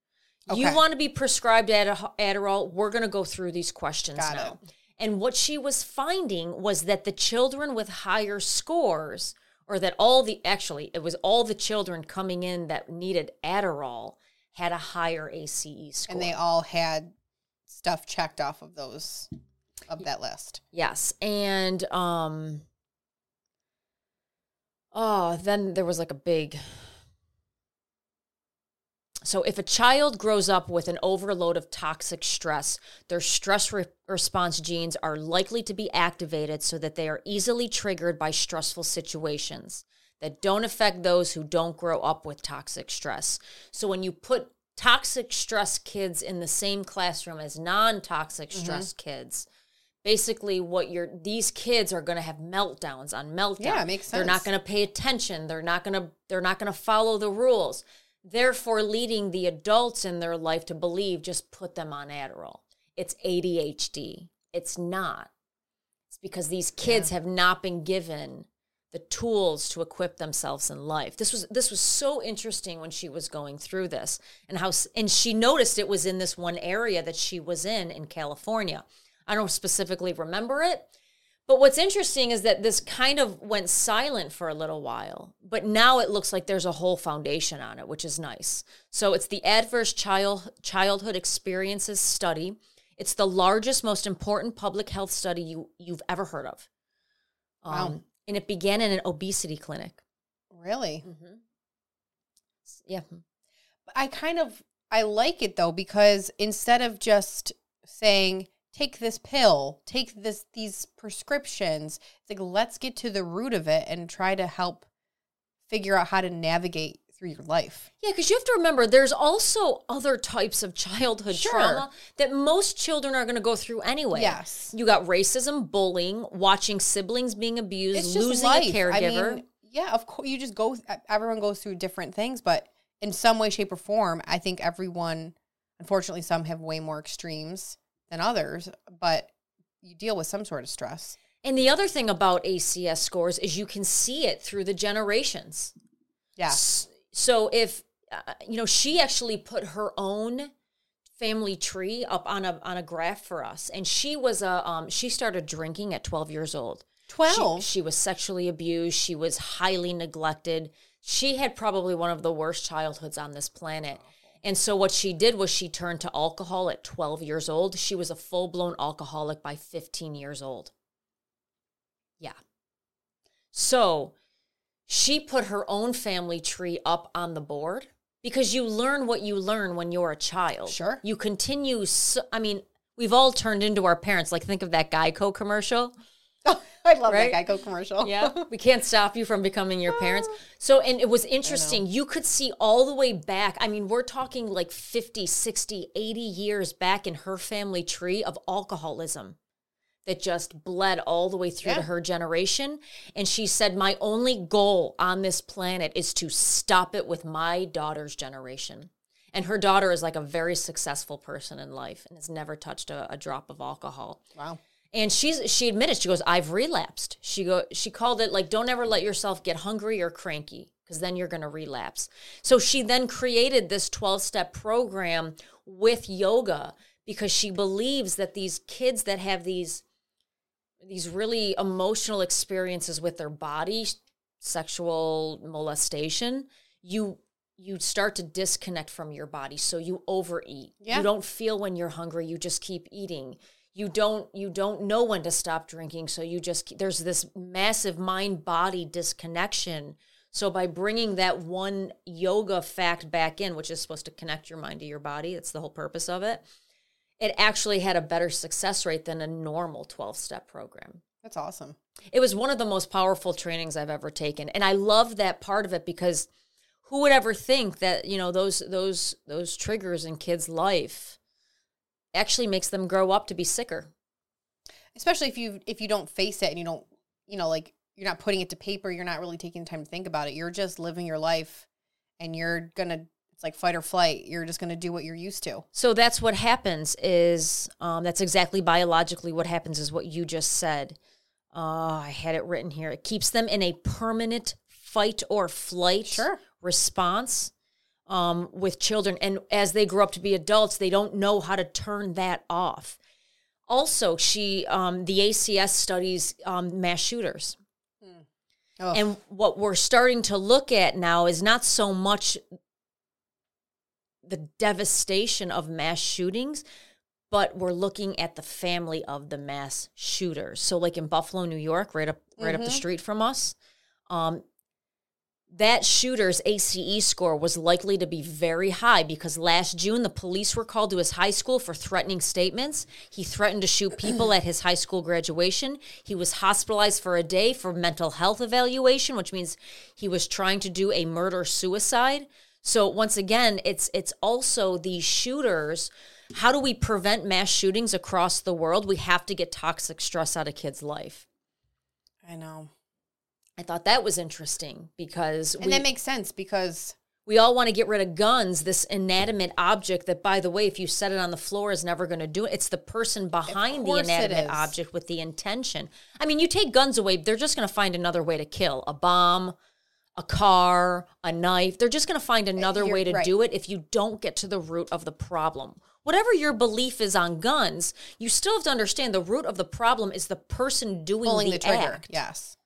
You want to be prescribed Ad- Adderall? We're going to go through these questions Got now. And what she was finding was that the children with higher scores, or that all the actually, it was all the children coming in that needed Adderall, had a higher ACE score. and they all had stuff checked off of those of that list. Yes, and um oh, then there was like a big So, if a child grows up with an overload of toxic stress, their stress re- response genes are likely to be activated so that they are easily triggered by stressful situations that don't affect those who don't grow up with toxic stress. So, when you put toxic stress kids in the same classroom as non toxic mm-hmm. stress kids, basically what you're these kids are going to have meltdowns on meltdowns. Yeah, it makes They're not going to pay attention. They're not going to they're not going to follow the rules. Therefore leading the adults in their life to believe just put them on Adderall. It's ADHD. It's not. It's because these kids have not been given the tools to equip themselves in life. This was this was so interesting when she was going through this and how and she noticed it was in this one area that she was in in California. I don't specifically remember it, but what's interesting is that this kind of went silent for a little while, but now it looks like there's a whole foundation on it, which is nice. So it's the Adverse Child Childhood Experiences Study. It's the largest, most important public health study you you've ever heard of. Um, Wow. And it began in an obesity clinic. Really? Yeah. I kind of I like it though because instead of just saying take this pill, take this these prescriptions, it's like let's get to the root of it and try to help figure out how to navigate through your life. Yeah, because you have to remember there's also other types of childhood Sure. trauma that most children are going to go through anyway. Yes. You got racism, bullying, watching siblings being abused, losing life. a caregiver. I mean, yeah, of course you just go everyone goes through different things, but in some way shape or form, I think everyone unfortunately some have way more extremes than others, but you deal with some sort of stress. and the other thing about ACS scores is you can see it through the generations. Yeah. So if uh, you know, she actually put her own family tree up on a on a graph for us, and she was a um, she started drinking at twelve years old. She, 12. she was sexually abused. She was highly neglected. She had probably one of the worst childhoods on this planet. And so what she did was she turned to alcohol at 12 years old. She was a full-blown alcoholic by 15 years old. Yeah. So she put her own family tree up on the board because you learn what you learn when you're a child. Sure. You continue so, I mean, we've all turned into our parents. Like think of that Geico commercial. I love Right? that Geico commercial. Yeah. we can't stop you from becoming your parents. So, and it was interesting. You could see all the way back. I mean, we're talking like 50, 60, 80 years back in her family tree of alcoholism that just bled all the way through to her generation. And she said, My only goal on this planet is to stop it with my daughter's generation. And her daughter is like a very successful person in life and has never touched a, a drop of alcohol Wow. And she's she admitted she goes i've relapsed. She go she called it like don't ever let yourself get hungry or cranky because then you're going to relapse. So she then created this 12 step program with yoga because she believes that these kids that have these these really emotional experiences with their body sexual molestation you you start to disconnect from your body. So you overeat. Yeah. you don't feel when you're hungry. You just keep eating you don't you don't know when to stop drinking so you just there's this massive mind body disconnection so by bringing that one yoga fact back in which is supposed to connect your mind to your body that's the whole purpose of it it actually had a better success rate than a normal 12 step program That's awesome. it was one of the most powerful trainings I've ever taken. And I love that part of it because who would ever think that, you know, those those those triggers in kids' life actually makes them grow up to be sicker. Especially if you if you don't face it and you don't, you know, like you're not putting it to paper, you're not really taking the time to think about it. You're just living your life and you're going to it's like fight or flight. You're just going to do what you're used to. So that's what happens is um, that's exactly biologically what happens is what you just said. Uh, I had it written here. It keeps them in a permanent fight or flight Sure. response um, with children. And as they grow up to be adults, they don't know how to turn that off. Also, she um, the ACS studies um, mass shooters. Oh, And what we're starting to look at now is not so much the devastation of mass shootings, but we're looking at the family of the mass shooters. So, like in Buffalo, New York, right up right up the street from us, um, that shooter's ACE score was likely to be very high because last June the police were called to his high school for threatening statements. He threatened to shoot people at his high school graduation. He was hospitalized for a day for mental health evaluation, which means he was trying to do a murder suicide. So once again, it's it's also these shooters. How do we prevent mass shootings across the world? We have to get toxic stress out of kids' life. I know. I thought that was interesting because And we, that makes sense because we all want to get rid of guns, this inanimate object that, by the way, if you set it on the floor, is never going to do it. It's the person behind the inanimate object with the intention. I mean, you take guns away, they're just going to find another way to kill a bomb, a car, a knife. They're just going to find eh, another you're way to right. do it if you don't get to the root of the problem. Whatever your belief is on guns, you still have to understand the root of the problem is the person doing pulling the, the, trigger. act. Yes.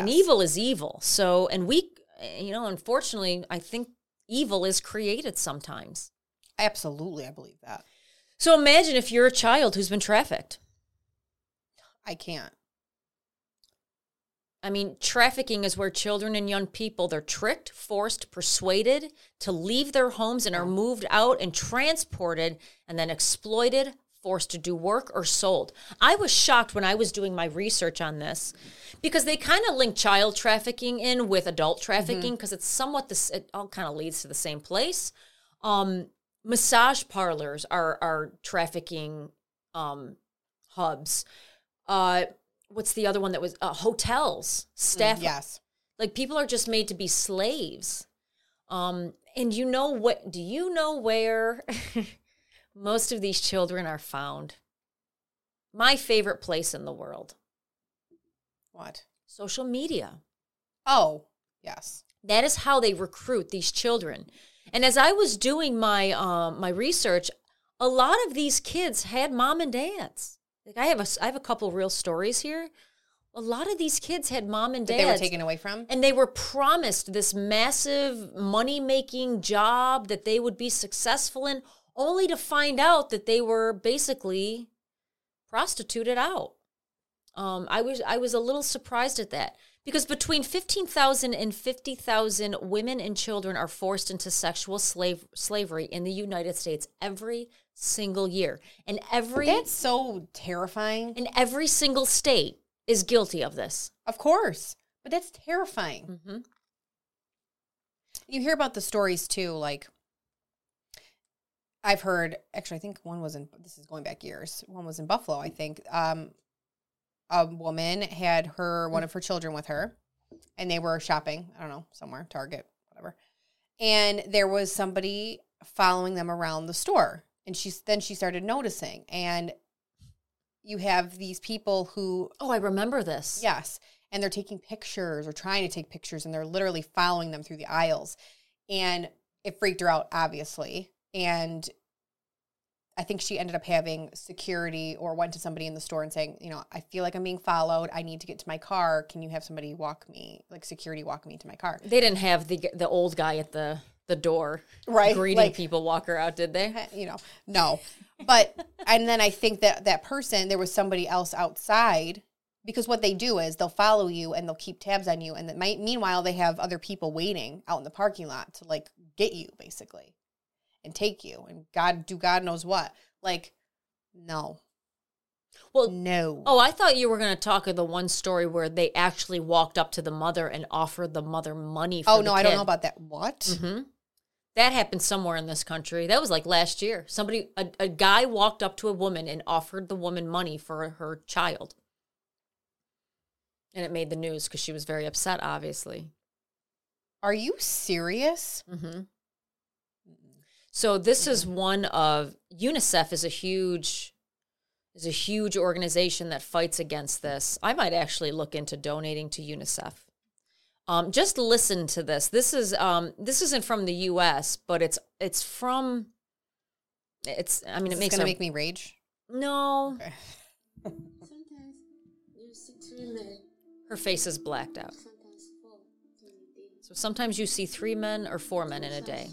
And evil is evil. So, and we, you know, unfortunately, I think evil is created sometimes. Absolutely, I believe that. So imagine if you're a child who's been trafficked. I can't. I mean, trafficking is where children and young people they're tricked, forced, persuaded to leave their homes and are moved out and transported and then exploited, forced to do work or sold. I was shocked when I was doing my research on this because they kind of link child trafficking in with adult trafficking because it's somewhat this it all kind of leads to the same place. Um massage parlors are are trafficking um hubs. Uh what's the other one that was uh, hotels staff Yes. like people are just made to be slaves um and you know what do you know where most of these children are found my favorite place in the world What? social media Oh, yes. that is how they recruit these children and as i was doing my um my research a lot of these kids had mom and dads like i have a i have a couple real stories here a lot of these kids had mom and That dads they were taken away from. and they were promised this massive money making job that they would be successful in only to find out that they were basically prostituted out um, I was I was a little surprised at that because between 15,000 and 50,000 women and children are forced into sexual slave slavery in the United States every single year and every That's so terrifying. and every single state is guilty of this Of course. But that's terrifying. Mhm. You hear about the stories too, like I've heard actually I think one was in this is going back years. One was in Buffalo, I think. Um a woman had her one of her children with her and they were shopping, I don't know, somewhere, Target, whatever. And there was somebody following them around the store. And she's then she started noticing and you have these people who oh I remember this Yes. And they're taking pictures or trying to take pictures and they're literally following them through the aisles. And it freaked her out, obviously. And I think she ended up having security or went to somebody in the store and saying, you know, I feel like I'm being followed. I need to get to my car. Can you have somebody walk me, like security walk me to my car? They didn't have the the old guy at the the door Right, greeting like- people walk her out, did they? you know, no. But and then I think that that person there was somebody else outside because what they do is they'll follow you and they'll keep tabs on you, and that might, meanwhile they have other people waiting out in the parking lot to like get you basically and take you and God do God knows what. Like, no, Well, no. oh, I thought you were going to talk of the one story where they actually walked up to the mother and offered the mother money. For oh no, I don't know about that. What? hmm That happened somewhere in this country. That was like last year. Somebody, a, a guy walked up to a woman and offered the woman money for her child. And it made the news because she was very upset, obviously. Are you serious? hmm So this is one of UNICEF is a huge is a huge organization that fights against this. I might actually look into donating to UNICEF. Um, just listen to this. This is um, this isn't from the U.S., but it's it's from. It's. I mean, Is it makes gonna make me rage. no. Okay. Sometimes you see three men, Her face is blacked out. sometimes four in a day. So sometimes you see three men or four men in a day.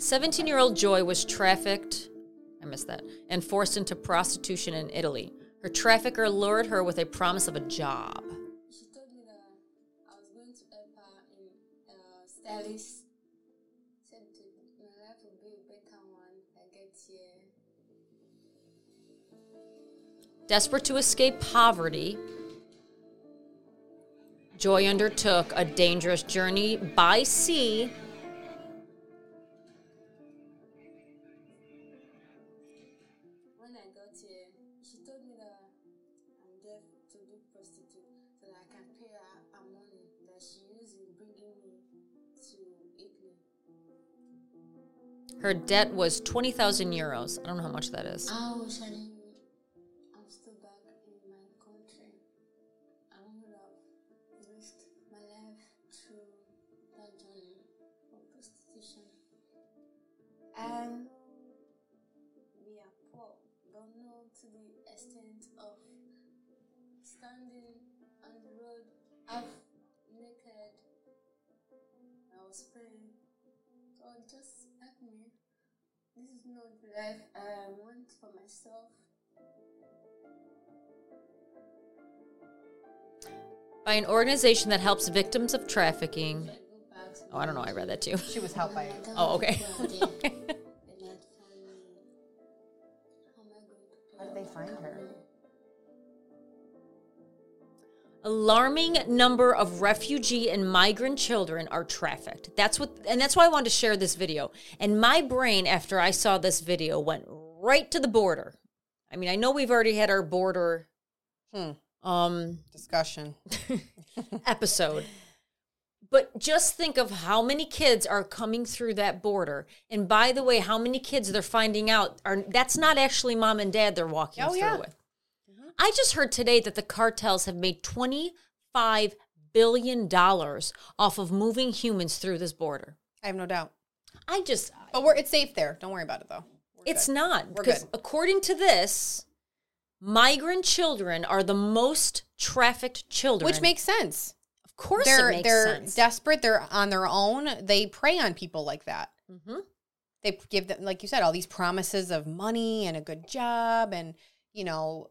17 year old Joy was trafficked, I missed that, and forced into prostitution in Italy. Her trafficker lured her with a promise of a job. She told me that I was going to help her in uh, stylist. Said to, my life will be a better one I get here. Desperate to escape poverty, Joy undertook a dangerous journey by sea Her debt was 20,000 euros. I don't know how much that is. I wish I I'm still back in my country. I risked my life through that journey prostitution. And we are poor, not to the extent of standing on the road half naked. I was praying, This is not the life I want for myself. By an organization that helps victims of trafficking. I go back to Oh, I don't know. I read that too. She was helped by Oh, okay. okay. How did they find her? Alarming number of refugee and migrant children are trafficked. That's what and that's why I wanted to share this video. And my brain after I saw this video went right to the border. I mean, I know we've already had our border Hmm. um Discussion. episode. But just think of how many kids are coming through that border. And by the way, how many kids they're finding out are that's not actually mom and dad they're walking Oh, through yeah. with. I just heard today that the cartels have made 25 billion dollars off of moving humans through this border. I have no doubt. I just But we're it's safe there. Don't worry about it though. We're it's good. not We're because good. according to this, migrant children are the most trafficked children. Which makes sense. of course they're it makes they're sense. desperate. They're on their own. They prey on people like that. Mm-hmm. They give them, like you said, all these promises of money and a good job, and you know,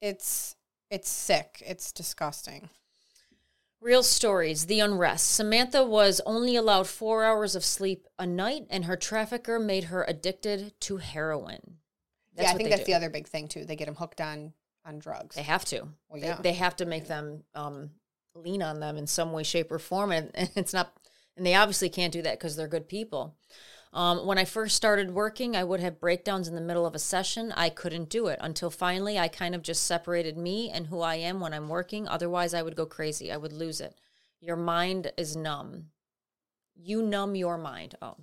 it's it's sick. It's disgusting. Real stories, the unrest. Samantha was only allowed four hours of sleep a night, and her trafficker made her addicted to heroin. yeah, I think that's do. the other big thing too. They get them hooked on on drugs. They have to. Well, They- yeah. They, have to make them um, lean on them in some way, shape, or form, and, and it's not. And they obviously can't do that because they're good people. Um, when I first started working, I would have breakdowns in the middle of a session. I couldn't do it until finally I kind of just separated me and who I am when I'm working. Otherwise, I would go crazy. I would lose it. Your mind is numb. You numb your mind. Oh.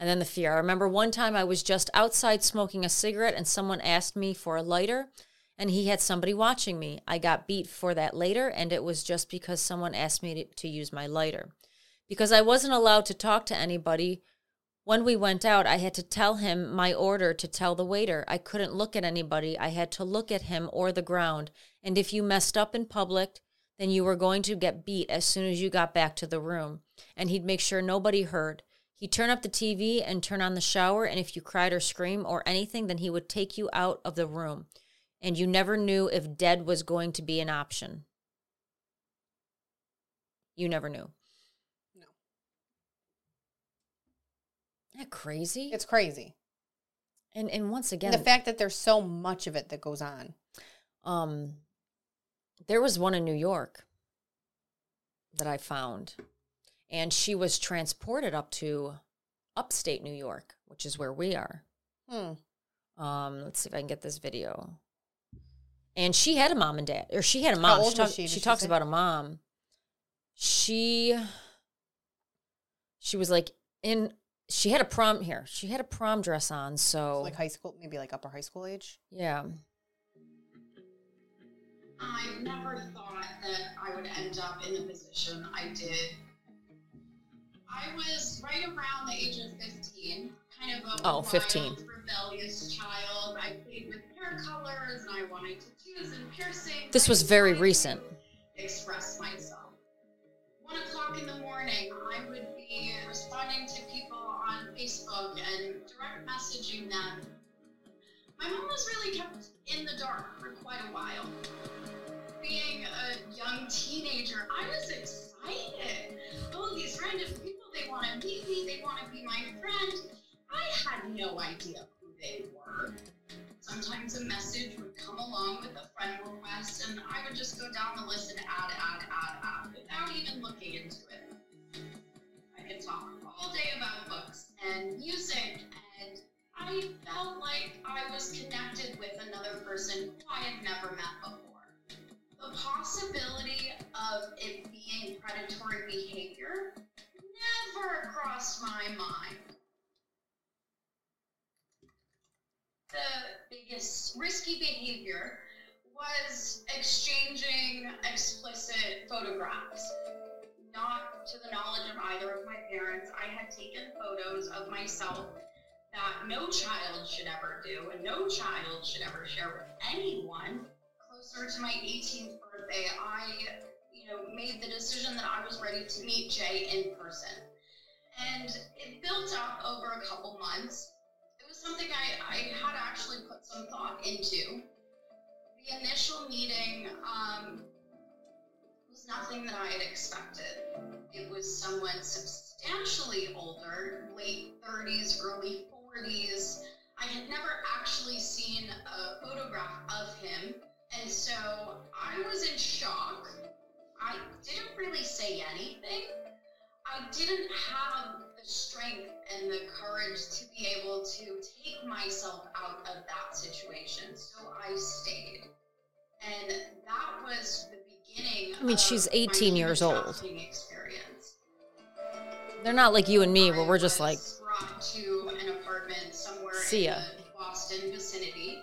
And then the fear. I remember one time I was just outside smoking a cigarette and someone asked me for a lighter and he had somebody watching me. I got beat for that later and it was just because someone asked me to, to use my lighter. Because I wasn't allowed to talk to anybody. When we went out, I had to tell him my order to tell the waiter. I couldn't look at anybody. I had to look at him or the ground. And if you messed up in public, then you were going to get beat as soon as you got back to the room. And he'd make sure nobody heard. He'd turn up the TV and turn on the shower, and if you cried or screamed or anything, then he would take you out of the room. And you never knew if dead was going to be an option. You never knew. Isn't that crazy? It's crazy. and and once again, And the fact that there's so much of it that goes on. um, there was one in New York that I found, and she was transported up to upstate New York, which is where we are. Hmm. Um, let's see if I can get this video. And she had a mom and dad, or she had a How mom. old she, talk- she, she she talks say? about a mom. She she was like in she had a prom here. She had a prom dress on, so Like high school, maybe like upper high school age. yeah. I never thought that I would end up in the position I did. I was right around the age of 15, kind of a Oh, wild, 15. rebellious child. I played with hair colors and I wanted tattoos and piercings. This was very recent. Express myself. One o'clock in the morning, I would be responding to people on Facebook and direct messaging them. my mom was really kept in the dark for quite a while. Being a young teenager, I was excited. Oh, these random people, they want to meet me, they want to be my friend. I had no idea who they were. Sometimes a message would come along with a friend request, and I would just go down the list and add, add, add, add, without even looking into it. I could talk all day about books and music, and I felt like I was connected risky behavior was exchanging explicit photographs. Not to the knowledge of either of my parents, I had taken photos of myself that no child should ever do and no child should ever share with anyone. Closer to my 18th birthday, I, you know, made the decision that I was ready to meet Jay in person. And it built up over a couple months. Something I, I had actually put some thought into. The initial meeting um, was nothing that I had expected. It was someone substantially older, late 30s, early 40s. I had never actually seen a photograph of him, and so I was in shock. I didn't really say anything. I didn't have the strength and the courage to be able to take myself out of that situation, so I stayed. And that was the beginning. I mean, of she's 18 years old. Experience. They're not like you and me where we're just like, brought to an apartment somewhere See ya. in the Boston vicinity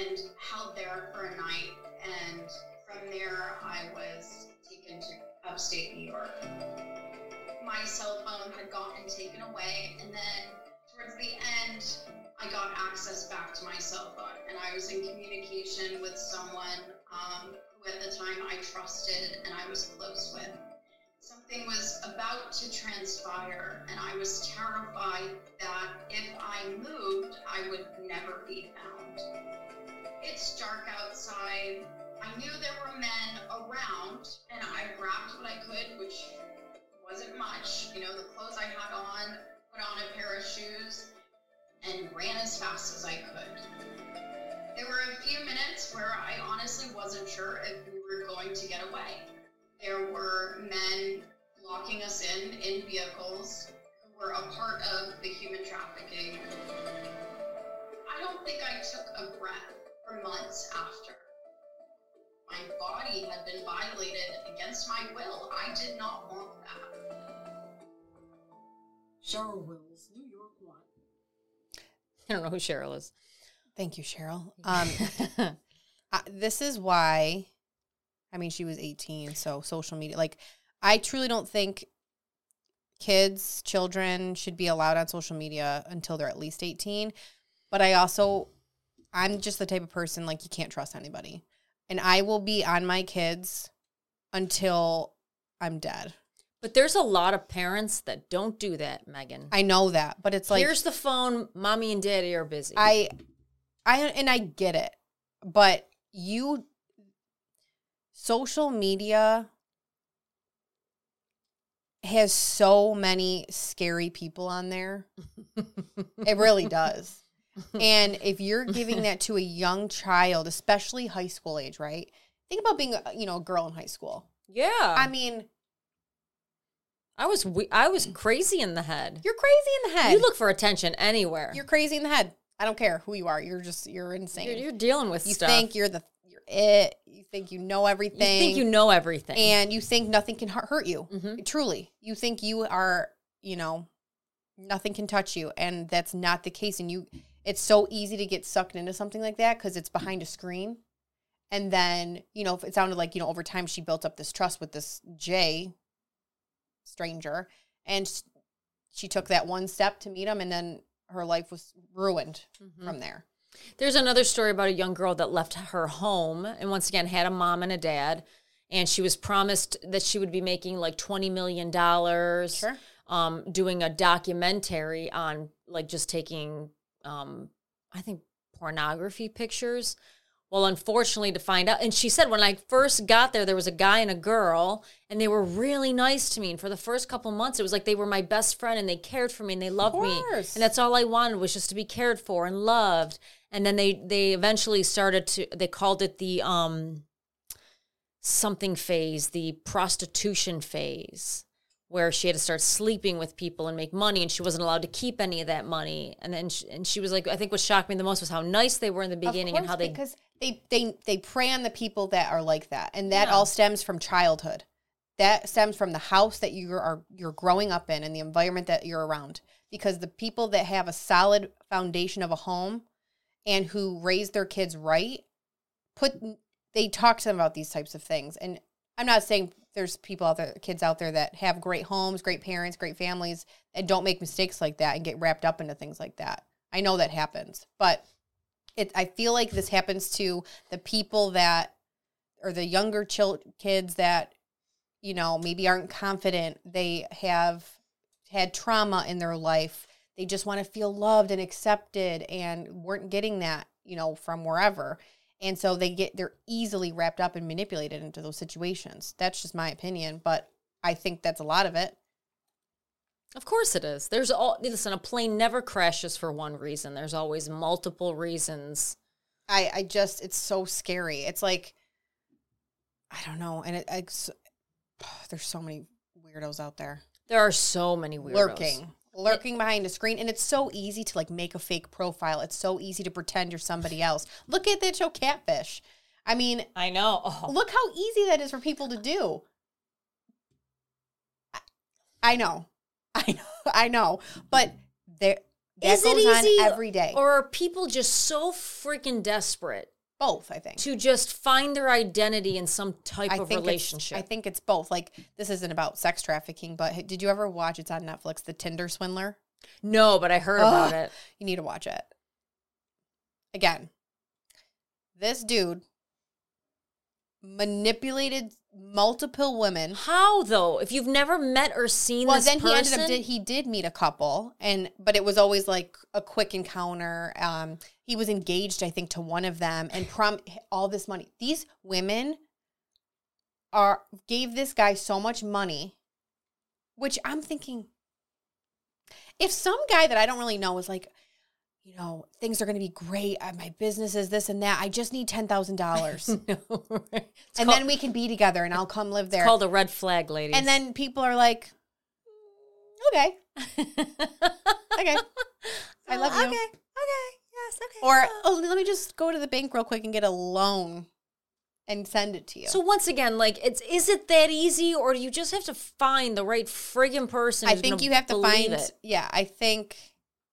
and held there for a night. And from there, I was taken to upstate New York. My cell phone gotten taken away, and then towards the end, I got access back to my cell phone, and I was in communication with someone um, who at the time I trusted and I was close with something was about to transpire, and I was terrified that if I moved, I would never be found. It's dark outside. I knew there were men around, and I grabbed what I could, which wasn't much. You know, the clothes I had on, put on a pair of shoes, and ran as fast as I could. There were a few minutes where I honestly wasn't sure if we were going to get away. There were men locking us in in vehicles who were a part of the human trafficking. I don't think I took a breath for months after. My body had been violated against my will. I did not want that. Cheryl Wills, New York One. I don't know who Cheryl is. Thank you, Cheryl. Um, I, this is why. I mean, she was 18, so social media. Like, I truly don't think kids, children should be allowed on social media until they're at least 18. But I also, I'm just the type of person like you can't trust anybody, and I will be on my kids until I'm dead. But there's a lot of parents that don't do that, Meghan. I know that, but it's like Here's the phone. Mommy and daddy are busy. I I and I get it. But you social media has so many scary people on there. it really does. And if you're giving that to a young child, especially high school age, right? Think about being, a, you know, a girl in high school. yeah. I mean, I was we- I was crazy in the head. you're crazy in the head. You look for attention anywhere. you're crazy in the head. I don't care who you are. You're just you're insane. You're, you're dealing with you stuff. think you're the you're it. You think you know everything. You think you know everything. and you think nothing can hu- hurt you. Mhm. Truly, you think you are, you know, nothing can touch you, and that's not the case. And you, it's so easy to get sucked into something like that because it's behind a screen. And then, you know, if it sounded like you know over time she built up this trust with this Jay stranger, and she took that one step to meet him, and then her life was ruined Mm-hmm. from there. There's another story about a young girl that left her home and once again had a mom and a dad. And she was promised that she would be making like $20 million. Sure. Um, doing a documentary on like just taking, um, I think, pornography pictures. Well, unfortunately, to find out, and she said when I first got there, there was a guy and a girl, and they were really nice to me. And for the first couple months, it was like they were my best friend, and they cared for me, and they loved me, and that's all I wanted was just to be cared for and loved. And then they they eventually started to they called it the um something phase, the prostitution phase, where she had to start sleeping with people and make money, and she wasn't allowed to keep any of that money. And then she, and she was like, I think what shocked me the most was how nice they were in the beginning and how they because they they they prey on the people that are like that, and that Yeah. all stems from childhood. That stems from the house that you are you're growing up in and the environment that you're around. Because the people that have a solid foundation of a home and who raise their kids right, put they talk to them about these types of things. And I'm not saying there's people out there, kids out there that have great homes, great parents, great families, and don't make mistakes like that and get wrapped up into things like that. I know that happens, but it I feel like this happens to the people that or the younger chil- kids that you know maybe aren't confident they have had trauma in their life. They just want to feel loved and accepted and weren't getting that you know from wherever. And so they get they're easily wrapped up and manipulated into those situations. That's just my opinion but i think that's a lot of it Of course it is. There's all listen, a plane never crashes for one reason. There's always multiple reasons. I I just it's so scary. It's like I don't know, and it it's, there's so many weirdos out there There are so many weirdos. lurking, lurking behind a screen, and it's so easy to like make a fake profile. It's so easy to pretend you're somebody else. Look at that show, Catfish. I mean, I know. Oh. look how easy that is for people to do. I, I know, I know, I know, but there that Is it goes on easy every day. Or are people just so freaking desperate Both, I think. to just find their identity in some type of relationship? I think it's both. Like this isn't about sex trafficking, but did you ever watch? It's on Netflix. The Tinder Swindler. no, but I heard about it. You need to watch it. Again, this dude manipulated multiple women. How though? If you've never met or seen Well, this then he ended up did, he did meet a couple, and but it was always like a quick encounter. Um, he was engaged, I think, to one of them, and prom all this money. These women are gave this guy so much money, which I'm thinking, if some guy that I don't really know is like, you know, things are going to be great. uh, My business is this and that. I just need ten thousand dollars, and? It's then we can be together, and I'll come live it's there. called a red flag, ladies. and then people are like, okay, okay. I love you. Okay. Okay. Yes. Okay. Or oh, let me just go to the bank real quick and get a loan and send it to you. So once again, like it's is it that easy, or do you just have to find the right friggin' person? I think you have to find. it? Yeah, I think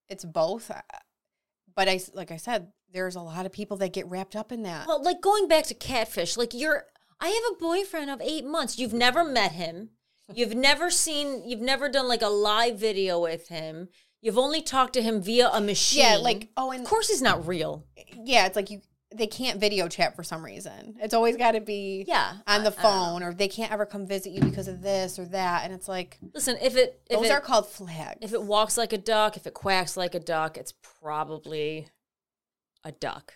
it's both. But I, like I said, there's a lot of people that get wrapped up in that. Well, like going back to catfish, like you're I have a boyfriend of eight months. You've never met him. You've never seen you've never done like a live video with him. You've only talked to him via a machine. yeah, like oh, and of course he's not real. yeah, it's like you. They can't video chat for some reason. It's always got to be Yeah. on the I- I phone, or they can't ever come visit you because of this or that. And it's like Listen, if it if those it, are called flags. if it walks like a duck, if it quacks like a duck, it's probably a duck.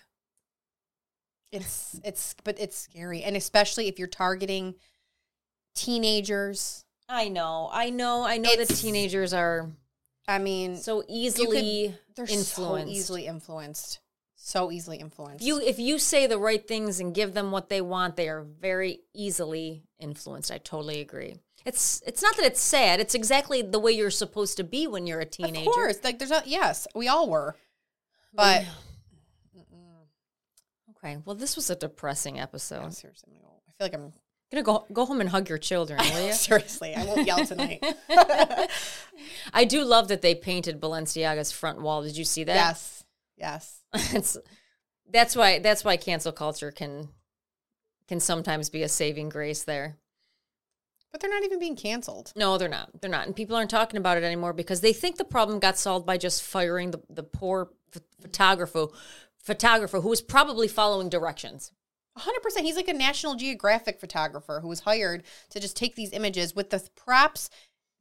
It's it's but it's scary, and especially if you're targeting teenagers. I know, I know, I know that teenagers are I mean, so easily they're influenced. so easily influenced, so easily influenced. You, if you say the right things and give them what they want, they are very easily influenced. I totally agree. It's it's not that it's sad. It's exactly the way you're supposed to be when you're a teenager. of course, like there's a yes, we all were, but Okay. Well, this was a depressing episode. seriously, I'm gonna I feel like I'm gonna go go home and hug your children, will you? seriously. I won't yell tonight. I do love that they painted Balenciaga's front wall. Did you see that? yes, yes. it's, that's why that's why cancel culture can can sometimes be a saving grace there. But they're not even being canceled. No, they're not. They're not. And people aren't talking about it anymore because they think the problem got solved by just firing the, the poor ph- photographer photographer who was probably following directions. 100%. He's like a National Geographic photographer who was hired to just take these images with the props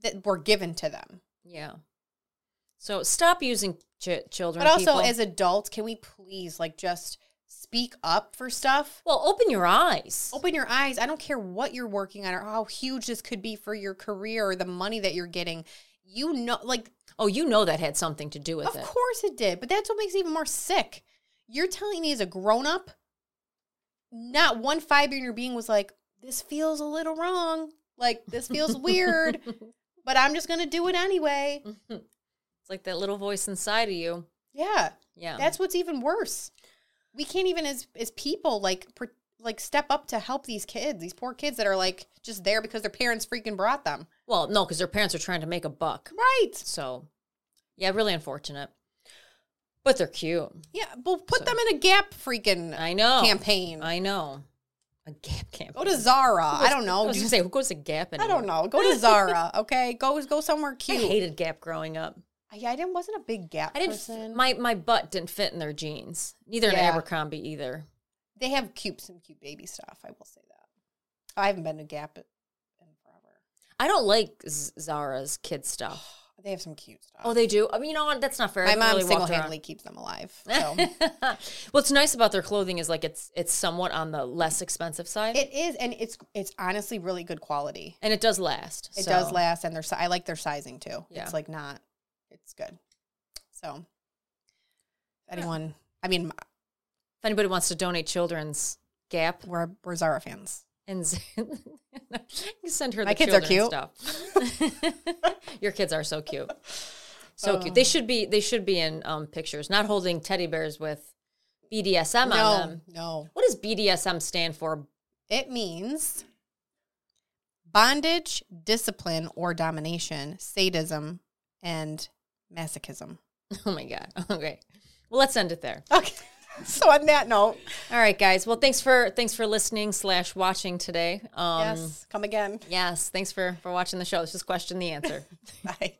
that were given to them. Yeah. So stop using ch- children. But also, people. as adults, can we please like just speak up for stuff? well, open your eyes. Open your eyes. I don't care what you're working on or how huge this could be for your career or the money that you're getting. You know, like, Oh, you know that had something to do with of it. Of course it did, but that's what makes it even more sick. You're telling me as a grown up, not one fiber in your being was like, this feels a little wrong. Like, this feels weird, but I'm just going to do it anyway. It's like that little voice inside of you. Yeah. Yeah. That's what's even worse. We can't even as as people like pr- like step up to help these kids, these poor kids that are like just there because their parents freaking brought them. well, no, because their parents are trying to make a buck. Right. So, yeah, really unfortunate. But they're cute. Yeah, well put So- them in a Gap freaking I know. campaign. I know. A Gap campaign. Go to Zara. I don't know. I was Do- gonna say who goes to Gap I don't know. Go to Zara, okay? Go go somewhere cute. I hated Gap growing up. Yeah, I didn't wasn't a big Gap I didn't. person. My my butt didn't fit in their jeans. Neither in Abercrombie either. they have cute some cute baby stuff. I will say that. I haven't been to Gap in forever. I don't like Zara's kid stuff. They have some cute stuff. Oh, they do. I mean, you know what? That's not fair. My mom really single handedly keeps them alive. So. What's nice about their clothing is like it's it's somewhat on the less expensive side, It is, and it's it's honestly really good quality. and it does last. It so- does last, and their I like their sizing too. Yeah. It's like not, it's good. So, anyone, I mean, If anybody wants to donate children's Gap we're we're Zara fans. and Z- you send her. My the kids are cute. Stuff. Your kids are so cute, so cute. They should be. They should be in um, pictures, not holding teddy bears with BDSM no, on them. no, What does BDSM stand for? it means bondage, discipline, or domination, sadism, and masochism. Oh my god. Okay. Well, let's end it there. Okay. So on that note, All right, guys. Well, thanks for thanks for listening slash watching today. Um, yes, come again. Yes, thanks for for watching the show. This just question the answer. Bye.